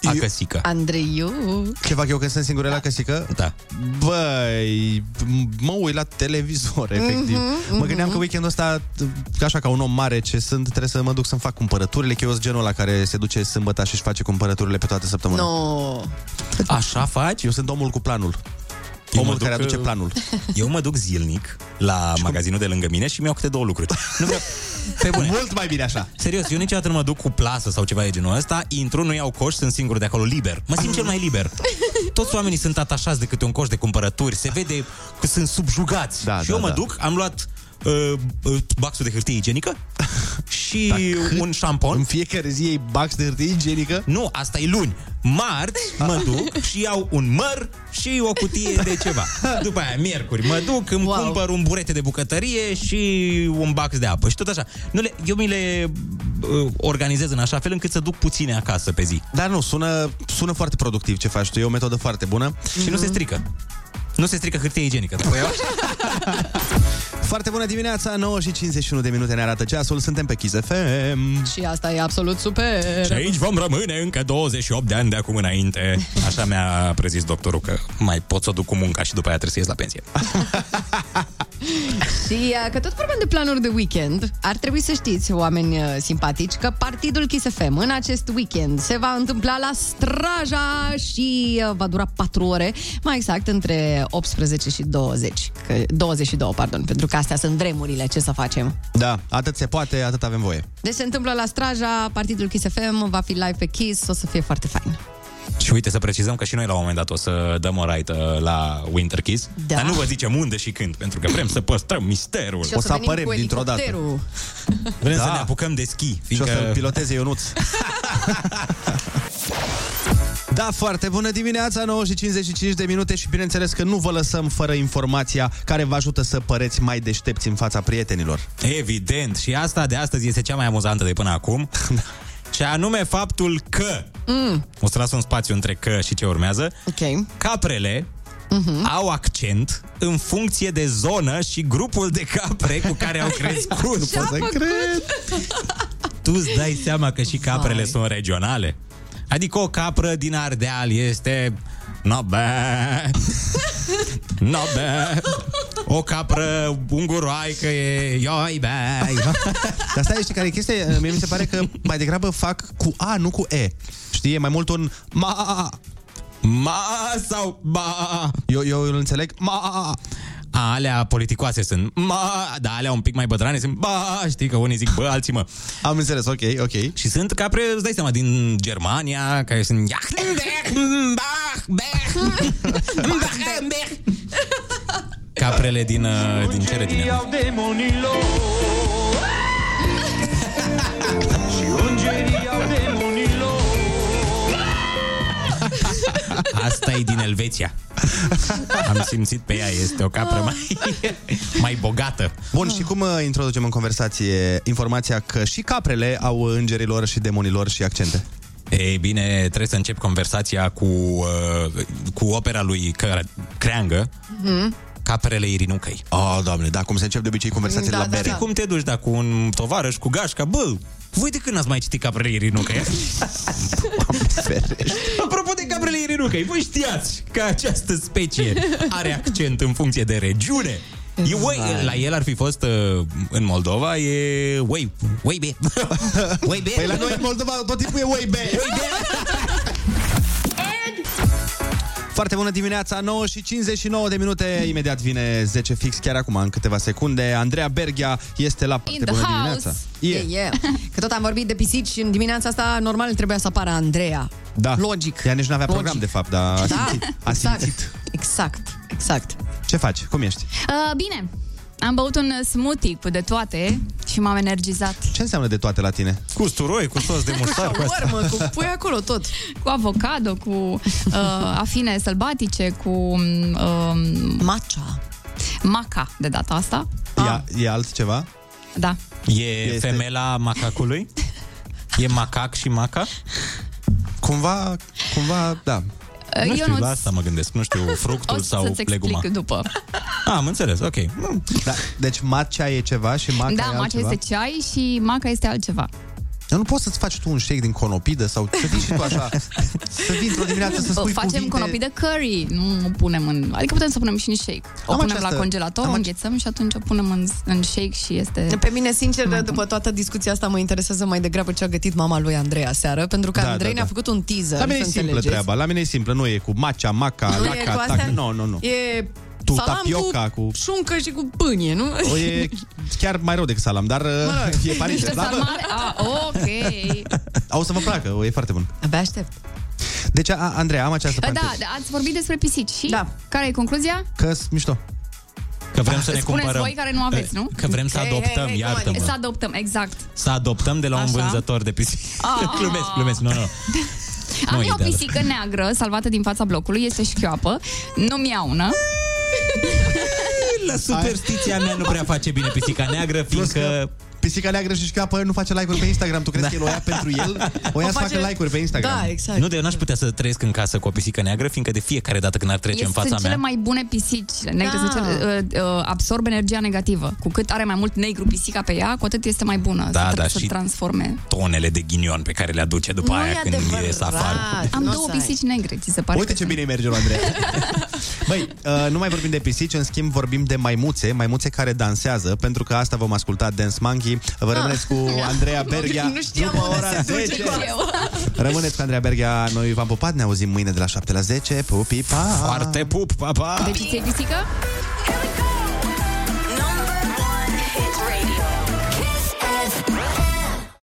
singurel acăsică? Andreiu. Ce fac eu când sunt singurel la căsică? Da. Băi, m- mă uit la televizor, efectiv. Mhm, Mă gândeam că weekendul ăsta, t- așa ca un om mare ce sunt, trebuie să mă duc să-mi fac cumpărăturile, că eu sunt genul ăla care se duce sâmbătă și își face cumpărăturile pe toată săptămâna. No. Așa faci? Eu sunt omul cu planul. Eu omul mă care duc, aduce uh, planul. Eu mă duc zilnic la magazinul de lângă mine și mi-au câte două lucruri. Nu vreau... Pe bune. Mult mai bine așa. Serios, eu niciodată nu mă duc cu plasă sau ceva de genul ăsta, intru, nu iau coș, sunt singur de acolo, liber. Mă simt cel mai liber. Toți oamenii sunt atașați de câte un coș de cumpărături, se vede că sunt subjugați. Da, și da, eu mă da. duc, am luat uh, uh, baxul de hârtie igienică și Da, un șampon. În fiecare zi iei bax de hârtie igienică? Nu, asta e luni. Marți mă duc și iau un măr și o cutie de ceva. După aia, miercuri, mă duc, îmi wow. cumpăr un burete de bucătărie și un bax de apă. Și tot așa. Nu le, eu mi le uh, organizez în așa fel încât să duc puține acasă pe zi. Dar nu, sună, sună foarte productiv ce faci tu. E o metodă foarte bună. Și nu se strică. Nu se strică hârtie igienică. După eu... Foarte bună dimineața, 9 și 51 de minute ne arată ceasul. Suntem pe Kiss FM. Și asta e absolut super. Și aici vom rămâne încă 28 de ani de acum înainte. Așa mi-a prezis doctorul că mai pot să o duc cu munca și după aia trebuie să ies la pensie. Și uh, că tot vorbim de planuri de weekend, ar trebui să știți, oameni uh, simpatici, că Partidul Kiss FM în acest weekend se va întâmpla la Straja și uh, va dura 4 ore, mai exact între 18 și 20. Că, 22, pardon, pentru că astea sunt vremurile, ce să facem? Da, atât se poate, atât avem voie. Deci se întâmplă la Straja, Partidul Kiss FM va fi live pe Kiss, o să fie foarte fain. Și uite, să precizăm că și noi la un moment dat o să dăm o raită la Winter Kiss. Da. Dar nu vă zicem unde și când, pentru că vrem să păstrăm misterul. Și o să, venim cu elicopterul. Vrem Da. să ne apucăm de schi. Și o Fiindcă... să-l piloteze Ionuț. Da, foarte bună dimineața, 9 și 55 de minute și bineînțeles că nu vă lăsăm fără informația care vă ajută să păreți mai deștepți în fața prietenilor. Evident. Și asta de astăzi este cea mai amuzantă de până acum. Și anume faptul că Mm, O să las un spațiu între că și ce urmează ok. Caprele Mhm. au accent în funcție de zonă și grupul de capre cu care au crescut. Nu pot să cred. Tu îți dai seama că și caprele sunt regionale? Adică o capră din Ardeal este... No bad. No bad. O capră unguroaică e... Ioi bai. Dar stai, știi care e chestia? Mie mi se pare că mai degrabă fac cu A, nu cu E. Știi, e mai mult un ma... Ma sau ba? Eu, eu îl înțeleg ma... A, alea politicoase sunt ma, dar alea un pic mai bătrâne sunt ba, știi că unii zic bă, alții mă. Am înțeles, ok, ok. Și sunt capre, îți dai seama, din Germania, care sunt Jachlenberg, Bach, Bach, Bach, Bach. Caprele din, uh, din cele Asta e din Elveția. Am simțit pe ea, este o capră mai, mai bogată. Bun, și cum uh, introducem în conversație informația că și caprele au îngerilor și demonilor și accente? Ei bine, trebuie să încep conversația cu, uh, cu opera lui Cre- Creangă, Mhm. Caprele Irinucăi. Oh, doamne, da, cum se încep de obicei conversațiile Da, la da, bere. da. Cum te duci, da, cu un tovarăș, cu gașca, bă, voi de când ați mai citit Caprele Irinucăi? Apropo de Caprele Irinucăi, voi știați că această specie are accent în funcție de regiune? E way, la el ar fi fost uh, în Moldova, e way, way be. way be. Păi la noi în Moldova tot timpul e way be. Foarte bună dimineața, 9 și 59 de minute, imediat vine 10 fix, chiar acum, în câteva secunde. Andreea Berghia este la In Foarte the bună house. dimineața. Yeah. yeah. Că tot am vorbit de pisici în dimineața asta, normal trebuia să apară Andreea. Da. Logic. Ea nici nu avea Logic. program, de fapt, dar a Da, simțit. A exact. simțit. Exact, exact. Ce faci? Cum ești? Uh, bine, am băut un smoothie cu de toate și m-am energizat. Ce înseamnă de toate la tine? Cu usturoi, cu sos de muștar, cu asta. Urmă, cu pui acolo tot. Cu avocado, cu uh, afine sălbatice, cu uh, matcha. Maca de data asta. E, e altceva? Da. E este... femela macacului? E macac și maca? Cumva, cumva, da. Uh, Nu eu știu, nu- la asta mă gândesc. Nu știu, fructul O sau să-ți explic leguma. după. Ah, am înțeles, ok. Da, deci matcha e ceva și maca da, e matcha altceva? este ceai și maca este altceva. Dar nu poți să-ți faci tu un shake din conopidă sau să vii și tu așa, să vii într-o dimineață să Bă, spui facem cuvinte... conopii de curry, nu o punem în... Adică putem să punem și în shake. O Am punem această- la congelator, am o ace- înghețăm și atunci o punem în, în shake și este... Pe mine, sincer, după toată discuția asta, mă interesează mai degrabă ce a gătit mama lui Andrei aseară, pentru că Da, Andrei da, ne-a da. făcut un teaser, La mine e să simplă înțelegeți. treaba, la mine e simplă, nu e cu matcha, maca, Nu e laca, cu astea? tac, nu, nu, nu. E Tu salam tapioca cu, cu- șuncă și cu pâine, nu? O e chiar mai rău decât salam, dar uh, e parizer. Niște Da, bă, salmare? Ah, ok. o să vă placă, o e foarte bun. Abia aștept. Deci, a, Andreea, am această Da, fantezie. da, ați vorbit despre pisici și? Da. Care e concluzia? că mișto. Că vrem să ne Spuneți cumpărăm. voi care nu aveți, nu? Că vrem să Hei, hei, adoptăm, hei, iartă-mă. Să adoptăm, exact. Să adoptăm de la un Așa. vânzător de pisici. Ah. glumesc, glumesc, nu, nu. Am Nu e eu o ideală. pisică neagră salvată din fața blocului, este șchioapă, nu miaună. La superstiția mea nu prea face bine pisica neagră, fiindcă... Pisica neagră și șchiapă nu face like-uri pe Instagram. Tu crezi că el o ia pentru el? O ia O să face- facă like-uri pe Instagram. Da, exact. Nu, de eu n-aș putea să trăiesc în casă cu o pisică neagră, fiindcă de fiecare dată când ar trece Este în fața sunt mea... cele mai bune pisici. Negre Da. sunt cele, uh, uh, absorb energia negativă. Cu cât are mai mult negru pisica pe ea, cu atât este mai bună Da, să, da, să și- transforme. tonele de ghinion pe care le aduce după Nu aia e când adevărat. ies afară. Am Nu două să ai. pisici negre, ți se pare? Uite că ce sunt? bine îi merge lui Andrei. Băi, uh, nu mai vorbim de pisici, în schimb vorbim de maimuțe, maimuțe care dansează, pentru că asta vom asculta Dance Monkey. Vă rămâneți cu Andreea Berghia Nu știam după unde ora se duce 10. cu eu. Rămâneți cu Andreea Berghia, noi v-am pupat, ne auzim mâine de la 7 la 10. Pupi, pa! Foarte pup, pa, pa! Deci ți-e pisică?